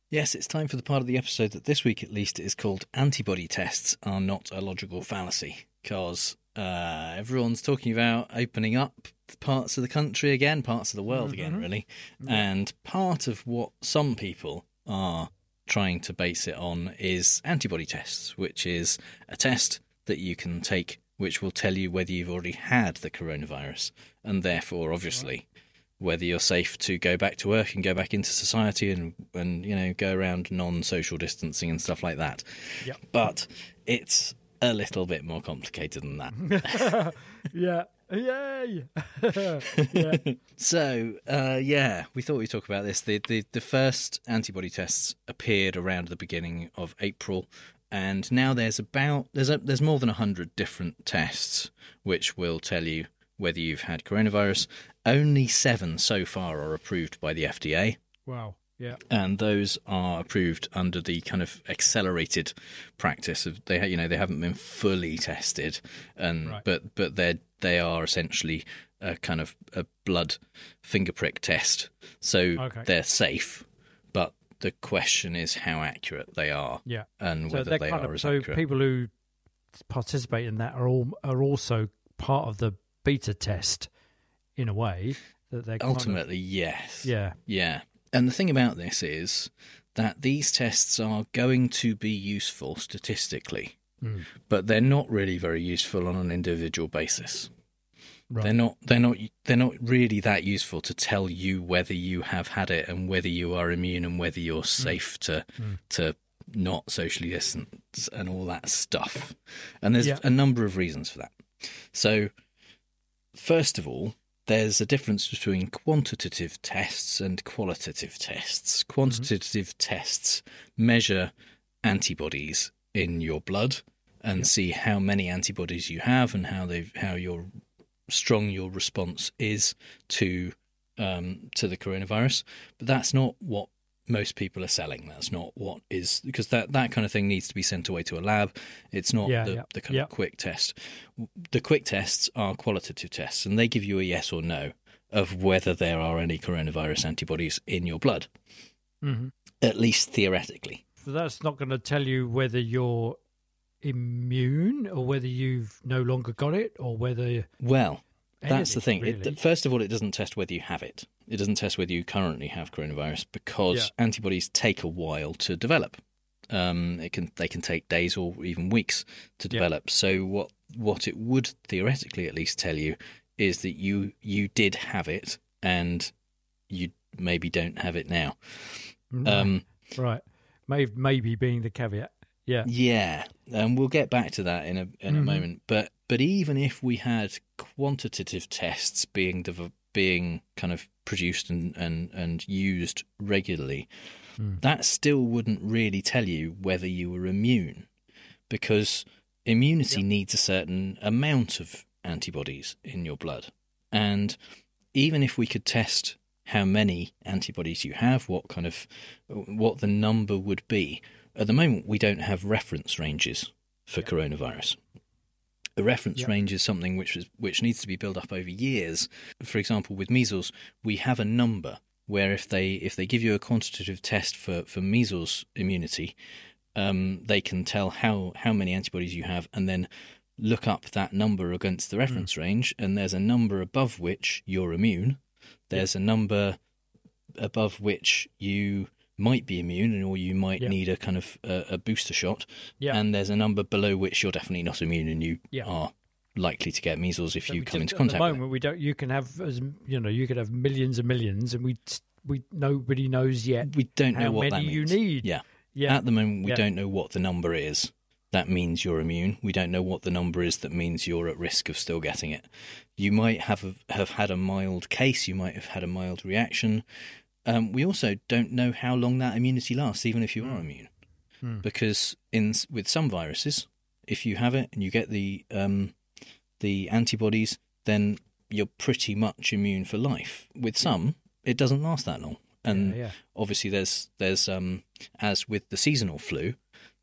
Yes, it's time for the part of the episode that this week at least is called Antibody Tests Are Not a Logical Fallacy. Because uh, everyone's talking about opening up parts of the country again, parts of the world again, Mhm. really. And part of what some people are trying to base it on is antibody tests, which is a test that you can take which will tell you whether you've already had the coronavirus and therefore, obviously, whether you're safe to go back to work and go back into society and and you know go around non-social distancing and stuff like that. Yep. But it's a little bit more complicated than that. [LAUGHS] yeah yay [LAUGHS] yeah [LAUGHS] so uh, yeah, we thought we'd talk about this. The, the the first antibody tests appeared around the beginning of April, and now there's about there's a, there's more than hundred different tests which will tell you whether you've had coronavirus. Only seven so far are approved by the FDA. wow yeah and those are approved under the kind of accelerated practice of they you know they haven't been fully tested and Right. but but they they are essentially a kind of a blood finger prick test so Okay. they're safe but the question is how accurate they are Yeah. and whether they are of, as so accurate people who participate in that are all are also part of the beta test in a way that they're kind of- ultimately yes yeah Yeah. And the thing about this is that these tests are going to be useful statistically, Mm. but they're not really very useful on an individual basis. Right. They're not they're not they're not really that useful to tell you whether you have had it and whether you are immune and whether you're safe to Mm. to not socially distance and all that stuff. And there's Yeah. a number of reasons for that. So first of all, there's a difference between quantitative tests and qualitative tests. Quantitative tests measure antibodies in your blood and see how many antibodies you have and how they how your strong your response is to um, to the coronavirus. But that's not what most people are selling. That's not what is because that that kind of thing needs to be sent away to a lab. It's not Yeah, the, yeah, the kind yeah. of quick test. The quick tests are qualitative tests, and they give you a yes or no of whether there are any coronavirus antibodies in your blood, hmm at least theoretically. So that's not going to tell you whether you're immune or whether you've no longer got it or whether. Well, that's the thing. Anything, It, first of all, it doesn't test whether you have it. It doesn't test whether you currently have coronavirus because antibodies take a while to develop. Um, it can they can take days or even weeks to Yeah. develop. So what what it would theoretically at least tell you is that you you did have it and you maybe don't have it now. Right. Um, right. May, maybe being the caveat. Yeah. Yeah, and we'll get back to that in a in a Mhm. moment. But but even if we had quantitative tests being dev- being kind of produced and and and used regularly, Mm. that still wouldn't really tell you whether you were immune, because immunity needs a certain amount of antibodies in your blood, and even if we could test how many antibodies you have, what kind of what the number would be. At the moment, we don't have reference ranges for coronavirus. A reference Yeah. range is something which is, which needs to be built up over years. For example, with measles, we have a number where if they if they give you a quantitative test for, for measles immunity, um, they can tell how, how many antibodies you have and then look up that number against the reference range. And there's a number above which you're immune. There's a number above which you might be immune and or you might Yeah. need a kind of a, a booster shot. Yeah. And there's a number below which you're definitely not immune and you Yeah. are likely to get measles if So you come just- into contact At the moment, we don't. You can have, as you know, you could have millions and millions, and we we nobody knows yet. We don't know how what many you need. Yeah. Yeah. At the moment, we Yeah. don't know what the number is. That means you're immune. We don't know what the number is that means you're at risk of still getting it. You might have have had a mild case. You might have had a mild reaction. Um, we also don't know how long that immunity lasts, even if you are immune, Hmm. because in with some viruses, if you have it and you get the um, the antibodies, then you're pretty much immune for life. With some, it doesn't last that long, and Yeah, yeah. obviously there's there's um as with the seasonal flu,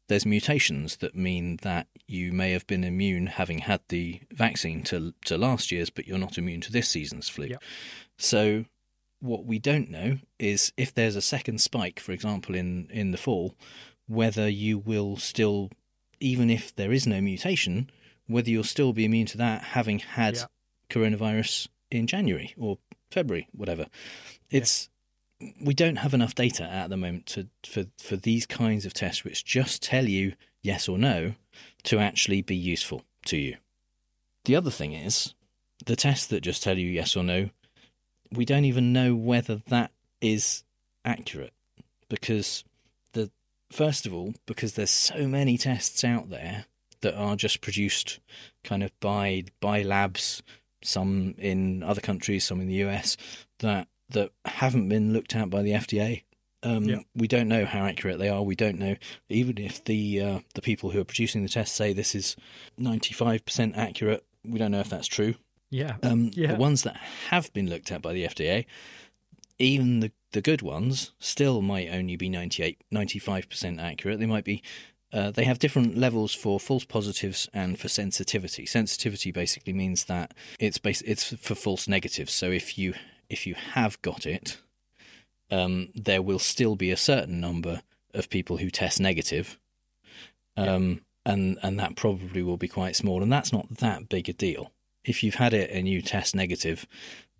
there's mutations that mean that you may have been immune having had the vaccine to to last year's, but you're not immune to this season's flu. So what we don't know is if there's a second spike, for example, in in the fall, whether you will still, even if there is no mutation, whether you'll still be immune to that having had Yeah. coronavirus in January or February, whatever. It's we don't have enough data at the moment to for for these kinds of tests which just tell you yes or no to actually be useful to you. The other thing is the tests that just tell you yes or no, we don't even know whether that is accurate because the first of all because there's so many tests out there that are just produced kind of by by labs some in other countries some in the US that that haven't been looked at by the FDA um, Yeah. we don't know how accurate they are. We don't know even if the uh, the people who are producing the test say this is ninety five percent accurate. We don't know if that's true. Yeah. Um, Yeah. The ones that have been looked at by the FDA, even the, the good ones, still might only be 98, 95% accurate. They might be, uh, they have different levels for false positives and for sensitivity. Sensitivity basically means that it's bas- it's for false negatives. So if you if you have got it, um, there will still be a certain number of people who test negative. Um, and, and that probably will be quite small. And that's not that big a deal. If you've had it and you test negative,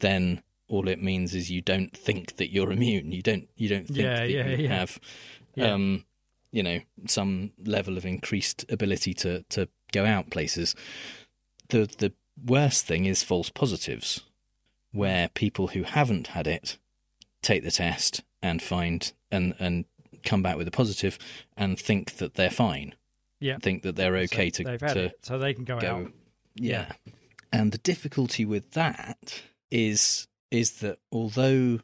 then all it means is you don't think that you're [LAUGHS] immune. You don't you don't think Yeah, that yeah, you yeah. have Yeah. um, you know, some level of increased ability to, to go out places. The the worst thing is false positives, where people who haven't had it take the test and find and and come back with a positive and think that they're fine. Yeah. Think that they're okay So to to it, so they can go, out. yeah. And the difficulty with that is is that although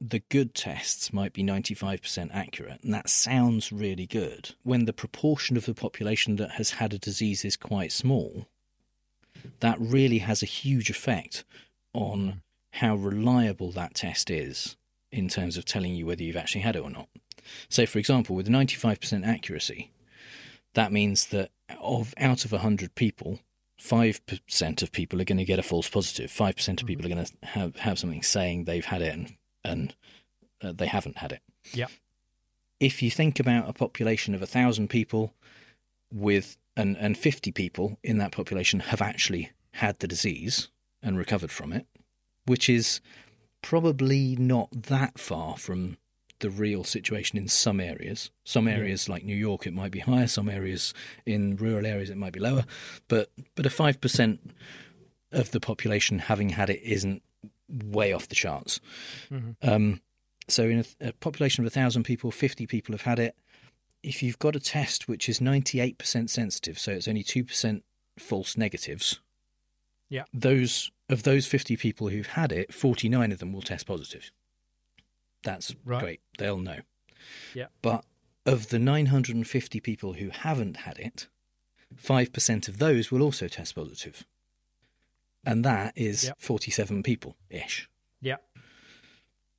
the good tests might be 95% accurate, and that sounds really good, when the proportion of the population that has had a disease is quite small, that really has a huge effect on mm. how reliable that test is in terms of telling you whether you've actually had it or not. So, for example, with 95% accuracy, that means that of out of 100 people, 5% of people are going to get a false positive. 5% of Mm-hmm. people are going to have, have something saying they've had it and, and uh, they haven't had it. Yeah. If you think about a population of 1,000 people with and, and 50 people in that population have actually had the disease and recovered from it, which is probably not that far from the real situation in some areas. Some Yeah. areas like New York, it might be higher. Some areas in rural areas, it might be lower. But but a five percent of the population having had it isn't way off the charts. Mhm. Um, so in a, a population of a thousand people, fifty people have had it. If you've got a test which is ninety-eight percent sensitive, so it's only two percent false negatives, Yeah. those of those 50 people who've had it 49 of them will test positive that's Right. great they'll know Yeah. but of the 950 people who haven't had it 5% of those will also test positive and that is Yep. 47 people ish Yeah.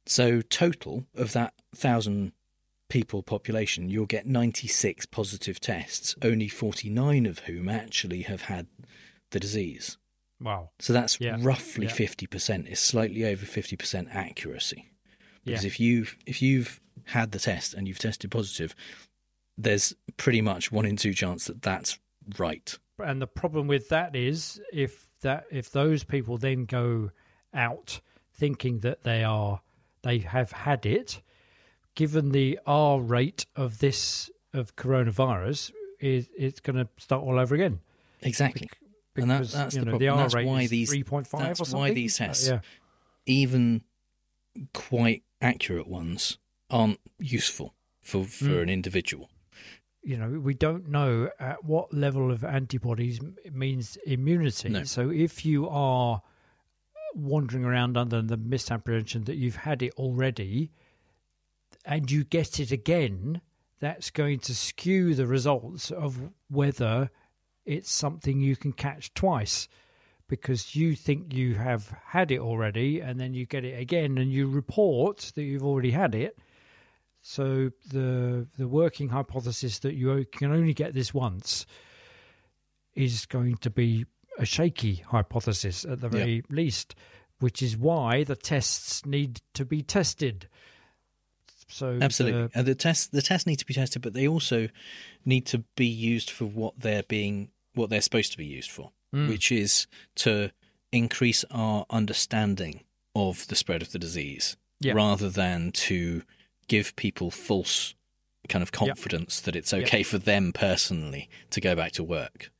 so total of that 1000 people population you'll get 96 positive tests only 49 of whom actually have had the disease Wow. so that's Yeah. roughly Yeah. fifty percent. It's slightly over fifty percent accuracy. Because Yeah. if you've if you've had the test and you've tested positive, there's pretty much one in two chance that that's right. and the problem with that is if that if those people then go out thinking that they are they have had it given the r rate of this of coronavirus is it's going to start all over again Exactly. and that, because, that's you the know, the problem. R that's rate why these 3.5 or that's why these Uh, tests, yeah. even quite accurate ones, aren't useful for for Mm. an individual. you know we don't know at what level of antibodies means immunity No. so if you are wandering around under the misapprehension that you've had it already and you get it again that's going to skew the results of whether it's something you can catch twice because you think you have had it already and then you get it again and you report that you've already had it. So the the working hypothesis that you can only get this once is going to be a shaky hypothesis at the very least, which is why the tests need to be tested. So Absolutely, the- and the tests the tests need to be tested, but they also need to be used for what they're being what they're supposed to be used for, Mm. which is to increase our understanding of the spread of the disease, Yeah. rather than to give people false kind of confidence that it's okay for them personally to go back to work.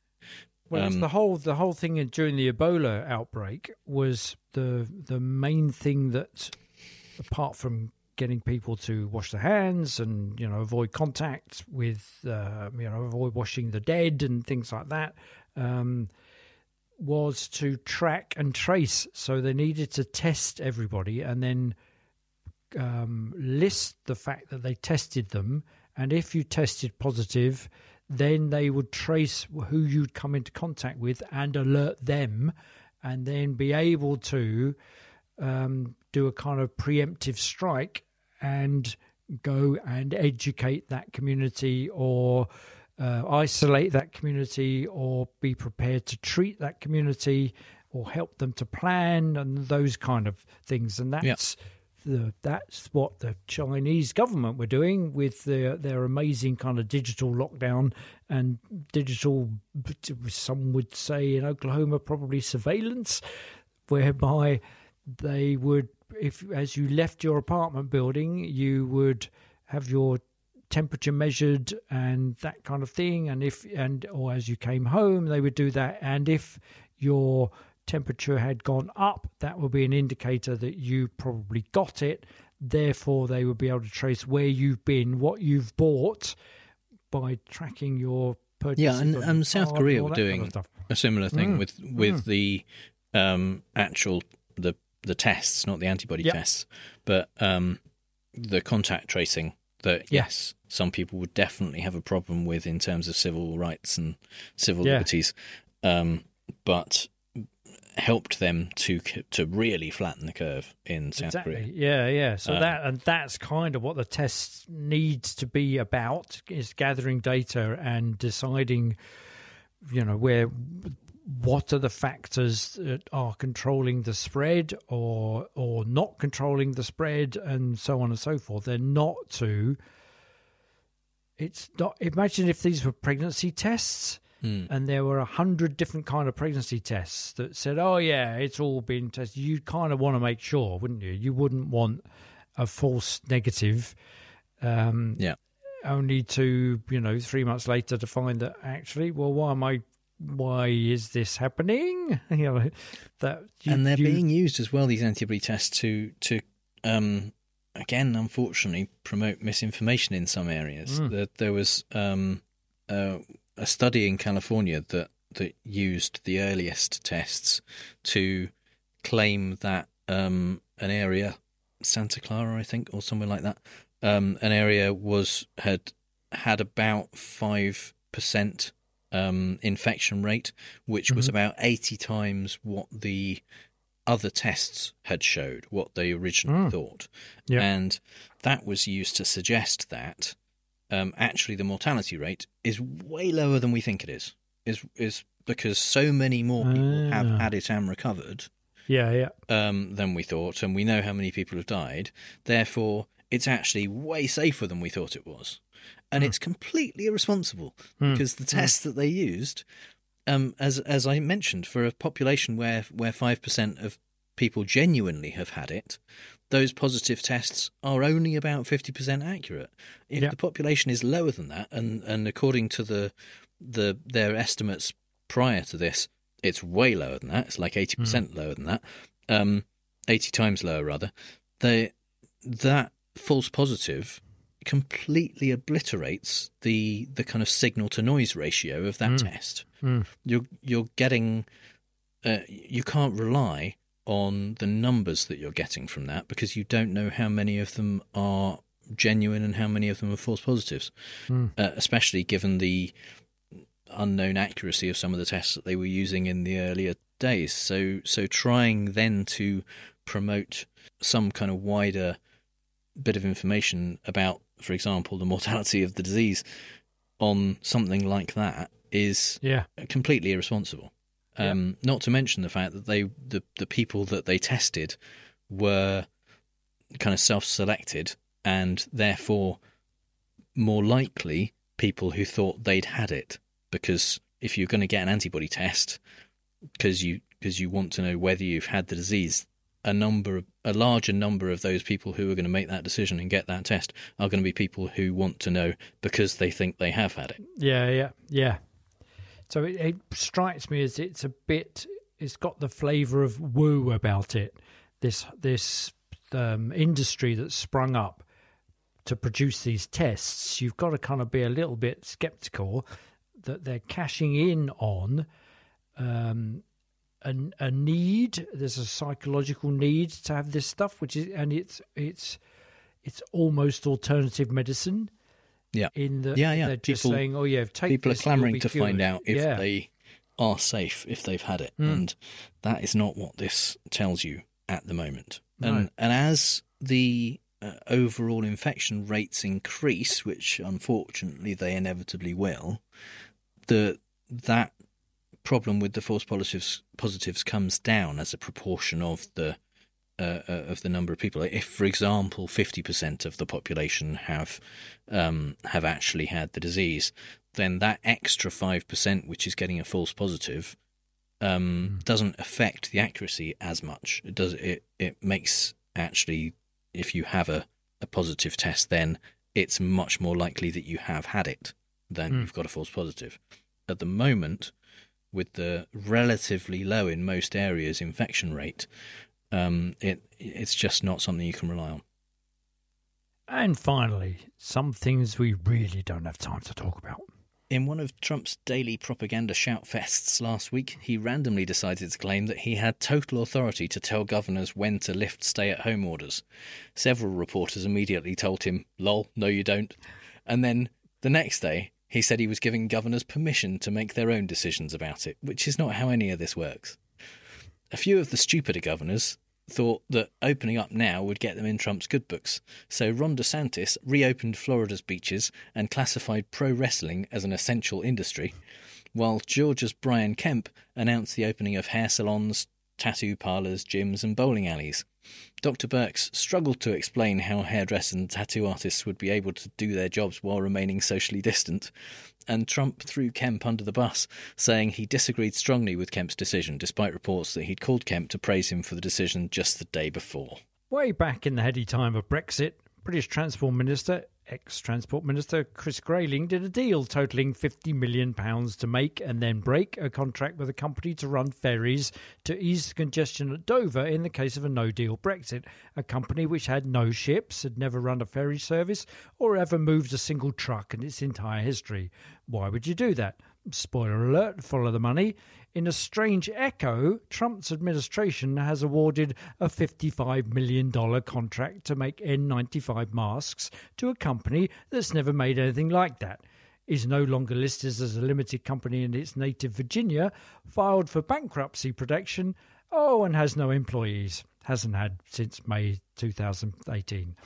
Well, Um, the whole the whole thing during the Ebola outbreak was the the main thing that, apart from getting people to wash their hands and you know avoid contact with uh, you know avoid washing the dead and things like that, um, was to track and trace. So they needed to test everybody and then um, list the fact that they tested them, and if you tested positive, then they would trace who you'd come into contact with and alert them, and then be able to um, do a kind of preemptive strike and go and educate that community or uh, isolate that community or be prepared to treat that community or help them to plan and those kind of things. And that's the that's what the Chinese government were doing with their their amazing kind of digital lockdown and digital some would say in Oklahoma probably surveillance whereby they would if as you left your apartment building you would have your temperature measured and that kind of thing and if and or as you came home they would do that and if your temperature had gone up that would be an indicator that you probably got it therefore they would be able to trace where you've been what you've bought by tracking your purchases Yeah, and, and South Korea were that kind doing of a similar thing Mm, with with mm. the um, actual the the tests, not the antibody Yep. tests, but um, the contact tracing. That yes, some people would definitely have a problem with in terms of civil rights and civil Yeah. liberties, um, but helped them to to really flatten the curve in South exactly. Korea. Yeah, yeah. So Uh, that and that's kind of what the test needs to be about is gathering data and deciding, you know, where what are the factors that are controlling the spread or or not controlling the spread and so on and so forth. They're not to. It's not. Imagine if these were pregnancy tests Hmm. and there were a hundred different kind of pregnancy tests that said, "Oh yeah, it's all been tested." you'd kind of want to make sure, wouldn't you? You wouldn't want a false negative, um, yeah, only to you know three months later to find that actually, well, why am I? Why is this happening? [LAUGHS] You know that, you, and they're you- being used as well these antibody tests to to um, again unfortunately promote misinformation in some areas. Mm. That there was um, uh, a study in California that that used the earliest tests to claim that um, an area, Santa Clara, I think, or somewhere like that, um, an area was had had about five percent um, infection rate, which was Mhm. about eighty times what the other tests had showed, what they originally Mm. thought, Yeah. and that was used to suggest that um, actually the mortality rate is way lower than we think it is. Is is because so many more people have Ah. had it and recovered yeah, yeah, um, than we thought, and we know how many people have died. Therefore, it's actually way safer than we thought it was, and it's completely irresponsible Hmm. because the tests that they used, um, as as I mentioned, for a population where where five percent of people genuinely have had it, those positive tests are only about fifty percent accurate. If Yeah. the population is lower than that, and and according to the the their estimates prior to this, it's way lower than that. It's like eighty percent lower than that. Um, eighty times lower rather. They that false positive completely obliterates the the kind of signal to noise ratio of that Mm. test. Mm. You're you're getting uh, you can't rely on the numbers that you're getting from that because you don't know how many of them are genuine and how many of them are false positives, Mm. uh, especially given the unknown accuracy of some of the tests that they were using in the earlier days. So, so trying then to promote some kind of wider bit of information about, for example, the [LAUGHS] mortality of the disease on something like that is Yeah. completely irresponsible. Um, Not to mention the fact that they the the people that they tested were kind of self-selected and therefore more likely people who thought they'd had it because if you're going to get an antibody test because you because you want to know whether you've had the disease a number a larger number of those people who are going to make that decision and get that test are going to be people who want to know because they think they have had it Yeah, yeah, yeah. So it, it strikes me as it's a bit. It's got the flavour of woo about it. This this um, industry that's sprung up to produce these tests. You've got to kind of be a little bit sceptical that they're cashing in on um, a, a need. There's a psychological need to have this stuff, which is and it's it's it's almost alternative medicine. Yeah. In the yeah, yeah. they're just People- saying, "Oh yeah, take people this, are be to find out if Yeah. they are safe if they've had it, Mm. and that is not what this tells you at the moment. No. And and as the uh, overall infection rates increase, which unfortunately they inevitably will, the that problem with the false positives positives comes down as a proportion of the uh, uh, of the number of people. If, for example, fifty percent of the population have um, have actually had the disease, then that extra five percent, which is getting a false positive, um, doesn't affect the accuracy as much. It does. It it makes actually, if you have a, a positive test, then it's much more likely that you have had it than Mm. you've got a false positive. At the moment, with the relatively low in most areas infection rate, um, it it's just not something you can rely on. And finally, some things we really don't have time to talk about. In one of Trump's daily propaganda shout fests last week, he randomly decided to claim that he had total authority to tell governors when to lift stay at home orders. Several reporters immediately told him, lol, no, you don't. And then the next day, he said he was giving governors permission to make their own decisions about it, which is not how any of this works. A few of the stupider governors thought that opening up now would get them in Trump's good books. So Ron DeSantis reopened Florida's beaches and classified pro wrestling as an essential industry, while Georgia's Brian Kemp announced the opening of hair salons, tattoo parlours, gyms, and bowling alleys. Dr. Birx struggled to explain how hairdressers and tattoo artists would be able to do their jobs while remaining socially distant, and Trump threw Kemp under the bus, saying he disagreed strongly with Kemp's decision, despite reports that he'd called Kemp to praise him for the decision just the day before. Way back in the heady time of Brexit, British Transport Minister, ex Transport Minister Chris Grayling did a deal totalling £50 million to make and then break a contract with a company to run ferries to ease congestion at Dover in the case of a no deal Brexit. A company which had no ships, had never run a ferry service, or ever moved a single truck in its entire history. Why would you do that? Spoiler alert, follow the money. In a strange echo, Trump's administration has awarded a $55 million contract to make N95 masks to a company that's never made anything like that. Is no longer listed as a limited company in its native Virginia, filed for bankruptcy protection, oh, and has no employees. Hasn't had since May 2018.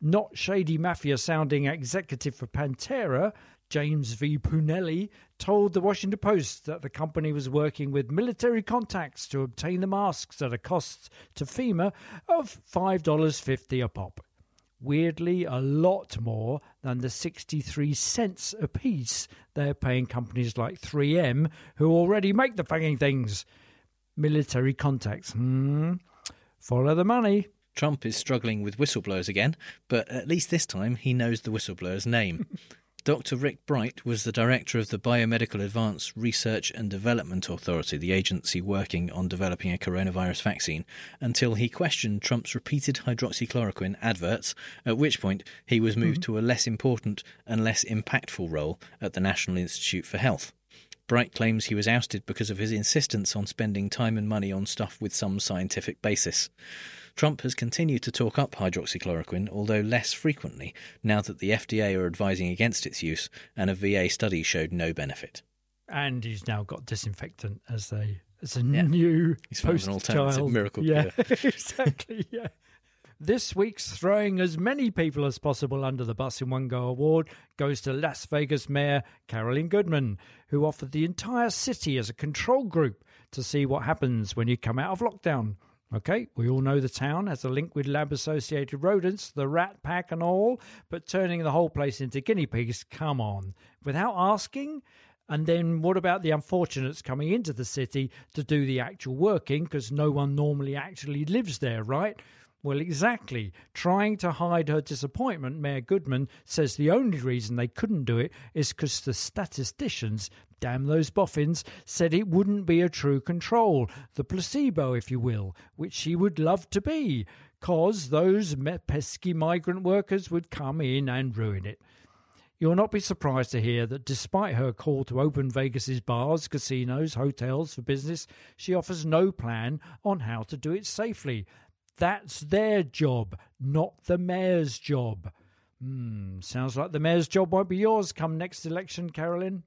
Not shady mafia sounding executive for Panthera, James V. Punelli told the Washington Post that the company was working with military contacts to obtain the masks at a cost to FEMA of $5.50 a pop. Weirdly, a lot more than the 63 cents a piece they're paying companies like 3M, who already make the fucking things. Military contacts, hmm? Follow the money. Trump is struggling with whistleblowers again, but at least this time he knows the whistleblower's name. [LAUGHS] Dr. Rick Bright was the director of the Biomedical Advanced Research and Development Authority, the agency working on developing a coronavirus vaccine, until he questioned Trump's repeated hydroxychloroquine adverts, at which point he was moved mm-hmm. to a less important and less impactful role at the National Institute for Health. Bright claims he was ousted because of his insistence on spending time and money on stuff with some scientific basis. Trump has continued to talk up hydroxychloroquine, although less frequently, now that the FDA are advising against its use and a VA study showed no benefit. And he's now got disinfectant as a as a new He's post an alternative child. miracle Yeah, [LAUGHS] exactly. Yeah. This week's throwing as many people as possible under the bus in one go award goes to Las Vegas Mayor Carolyn Goodman, who offered the entire city as a control group to see what happens when you come out of lockdown. Okay, we all know the town has a link with lab associated rodents, the rat pack, and all, but turning the whole place into guinea pigs, come on. Without asking? And then what about the unfortunates coming into the city to do the actual working because no one normally actually lives there, right? Well, exactly. Trying to hide her disappointment, Mayor Goodman says the only reason they couldn't do it is because the statisticians, damn those boffins, said it wouldn't be a true control, the placebo, if you will, which she would love to be, cause those pesky migrant workers would come in and ruin it. You'll not be surprised to hear that despite her call to open Vegas's bars, casinos, hotels for business, she offers no plan on how to do it safely. That's their job, not the mayor's job. Hmm, sounds like the mayor's job won't be yours come next election, Carolyn.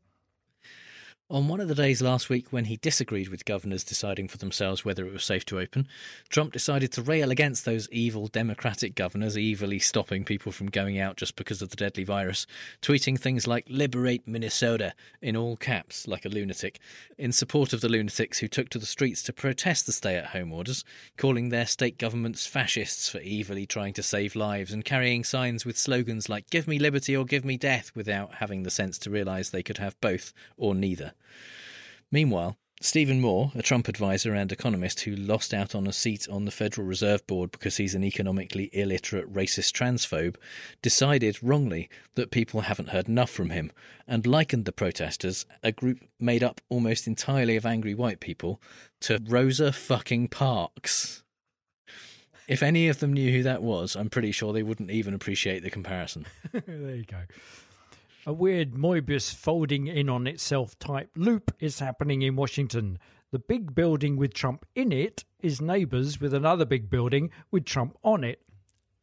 On one of the days last week when he disagreed with governors deciding for themselves whether it was safe to open, Trump decided to rail against those evil Democratic governors evilly stopping people from going out just because of the deadly virus, tweeting things like Liberate Minnesota in all caps like a lunatic, in support of the lunatics who took to the streets to protest the stay at home orders, calling their state governments fascists for evilly trying to save lives and carrying signs with slogans like Give me liberty or give me death without having the sense to realise they could have both or neither. Meanwhile, Stephen Moore, a Trump advisor and economist who lost out on a seat on the Federal Reserve Board because he's an economically illiterate racist transphobe, decided wrongly that people haven't heard enough from him and likened the protesters, a group made up almost entirely of angry white people, to Rosa fucking Parks. If any of them knew who that was, I'm pretty sure they wouldn't even appreciate the comparison. [LAUGHS] there you go. A weird Moebius folding in on itself type loop is happening in Washington. The big building with Trump in it is neighbours with another big building with Trump on it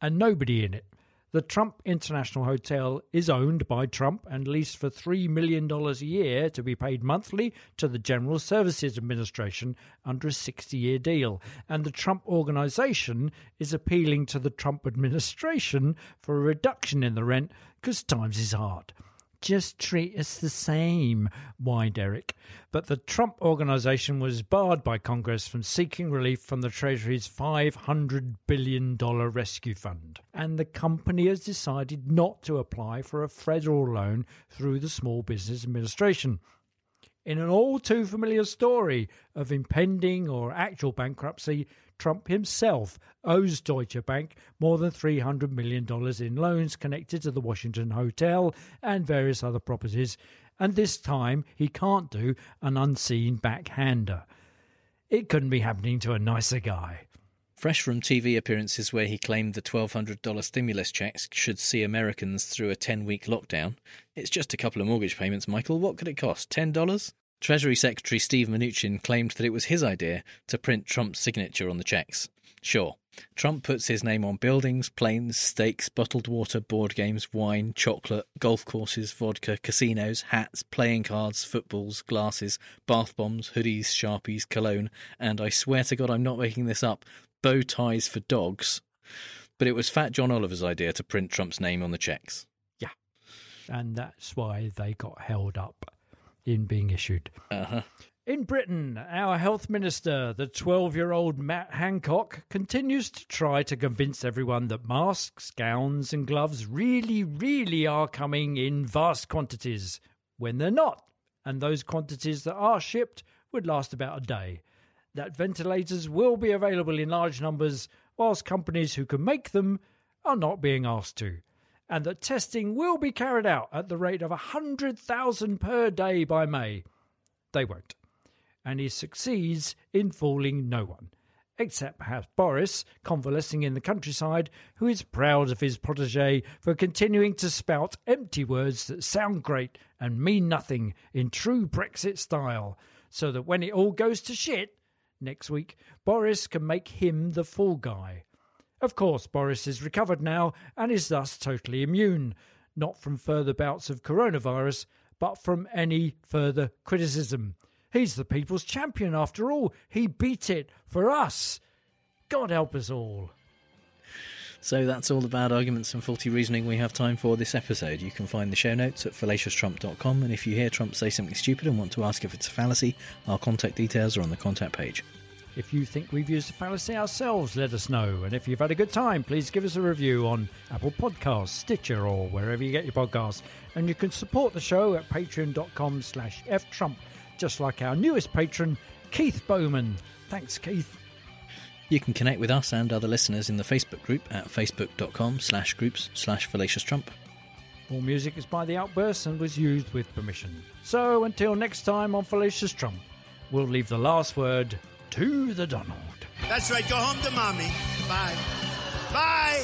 and nobody in it. The Trump International Hotel is owned by Trump and leased for $3 million a year to be paid monthly to the General Services Administration under a 60 year deal. And the Trump Organization is appealing to the Trump administration for a reduction in the rent because times is hard just treat us the same, Why, Eric. But the Trump organization was barred by Congress from seeking relief from the Treasury's $500 billion rescue fund. And the company has decided not to apply for a federal loan through the Small Business Administration. In an all too familiar story of impending or actual bankruptcy, Trump himself owes Deutsche Bank more than $300 million in loans connected to the Washington Hotel and various other properties, and this time he can't do an unseen backhander. It couldn't be happening to a nicer guy. Fresh from TV appearances where he claimed the $1,200 stimulus checks should see Americans through a 10 week lockdown, it's just a couple of mortgage payments, Michael. What could it cost? $10? Treasury Secretary Steve Mnuchin claimed that it was his idea to print Trump's signature on the checks. Sure, Trump puts his name on buildings, planes, steaks, bottled water, board games, wine, chocolate, golf courses, vodka, casinos, hats, playing cards, footballs, glasses, bath bombs, hoodies, sharpies, cologne, and I swear to God I'm not making this up, bow ties for dogs. But it was Fat John Oliver's idea to print Trump's name on the checks. Yeah. And that's why they got held up in being issued. Uh-huh. In Britain, our health minister, the 12 year old Matt Hancock, continues to try to convince everyone that masks, gowns, and gloves really, really are coming in vast quantities when they're not. And those quantities that are shipped would last about a day. That ventilators will be available in large numbers, whilst companies who can make them are not being asked to and that testing will be carried out at the rate of 100,000 per day by May. They won't. And he succeeds in fooling no one, except perhaps Boris, convalescing in the countryside, who is proud of his protege for continuing to spout empty words that sound great and mean nothing in true Brexit style, so that when it all goes to shit next week, Boris can make him the fall guy. Of course, Boris is recovered now and is thus totally immune, not from further bouts of coronavirus, but from any further criticism. He's the people's champion after all. He beat it for us. God help us all. So that's all the bad arguments and faulty reasoning we have time for this episode. You can find the show notes at fallacioustrump.com, and if you hear Trump say something stupid and want to ask if it's a fallacy, our contact details are on the contact page. If you think we've used a fallacy ourselves, let us know. And if you've had a good time, please give us a review on Apple Podcasts, Stitcher, or wherever you get your podcasts. And you can support the show at patreon.com slash ftrump, just like our newest patron, Keith Bowman. Thanks, Keith. You can connect with us and other listeners in the Facebook group at facebook.com slash groups slash fallacious trump. All music is by The Outbursts and was used with permission. So until next time on Fallacious Trump, we'll leave the last word to the Donald. That's right. Go home to mommy. Bye. Bye.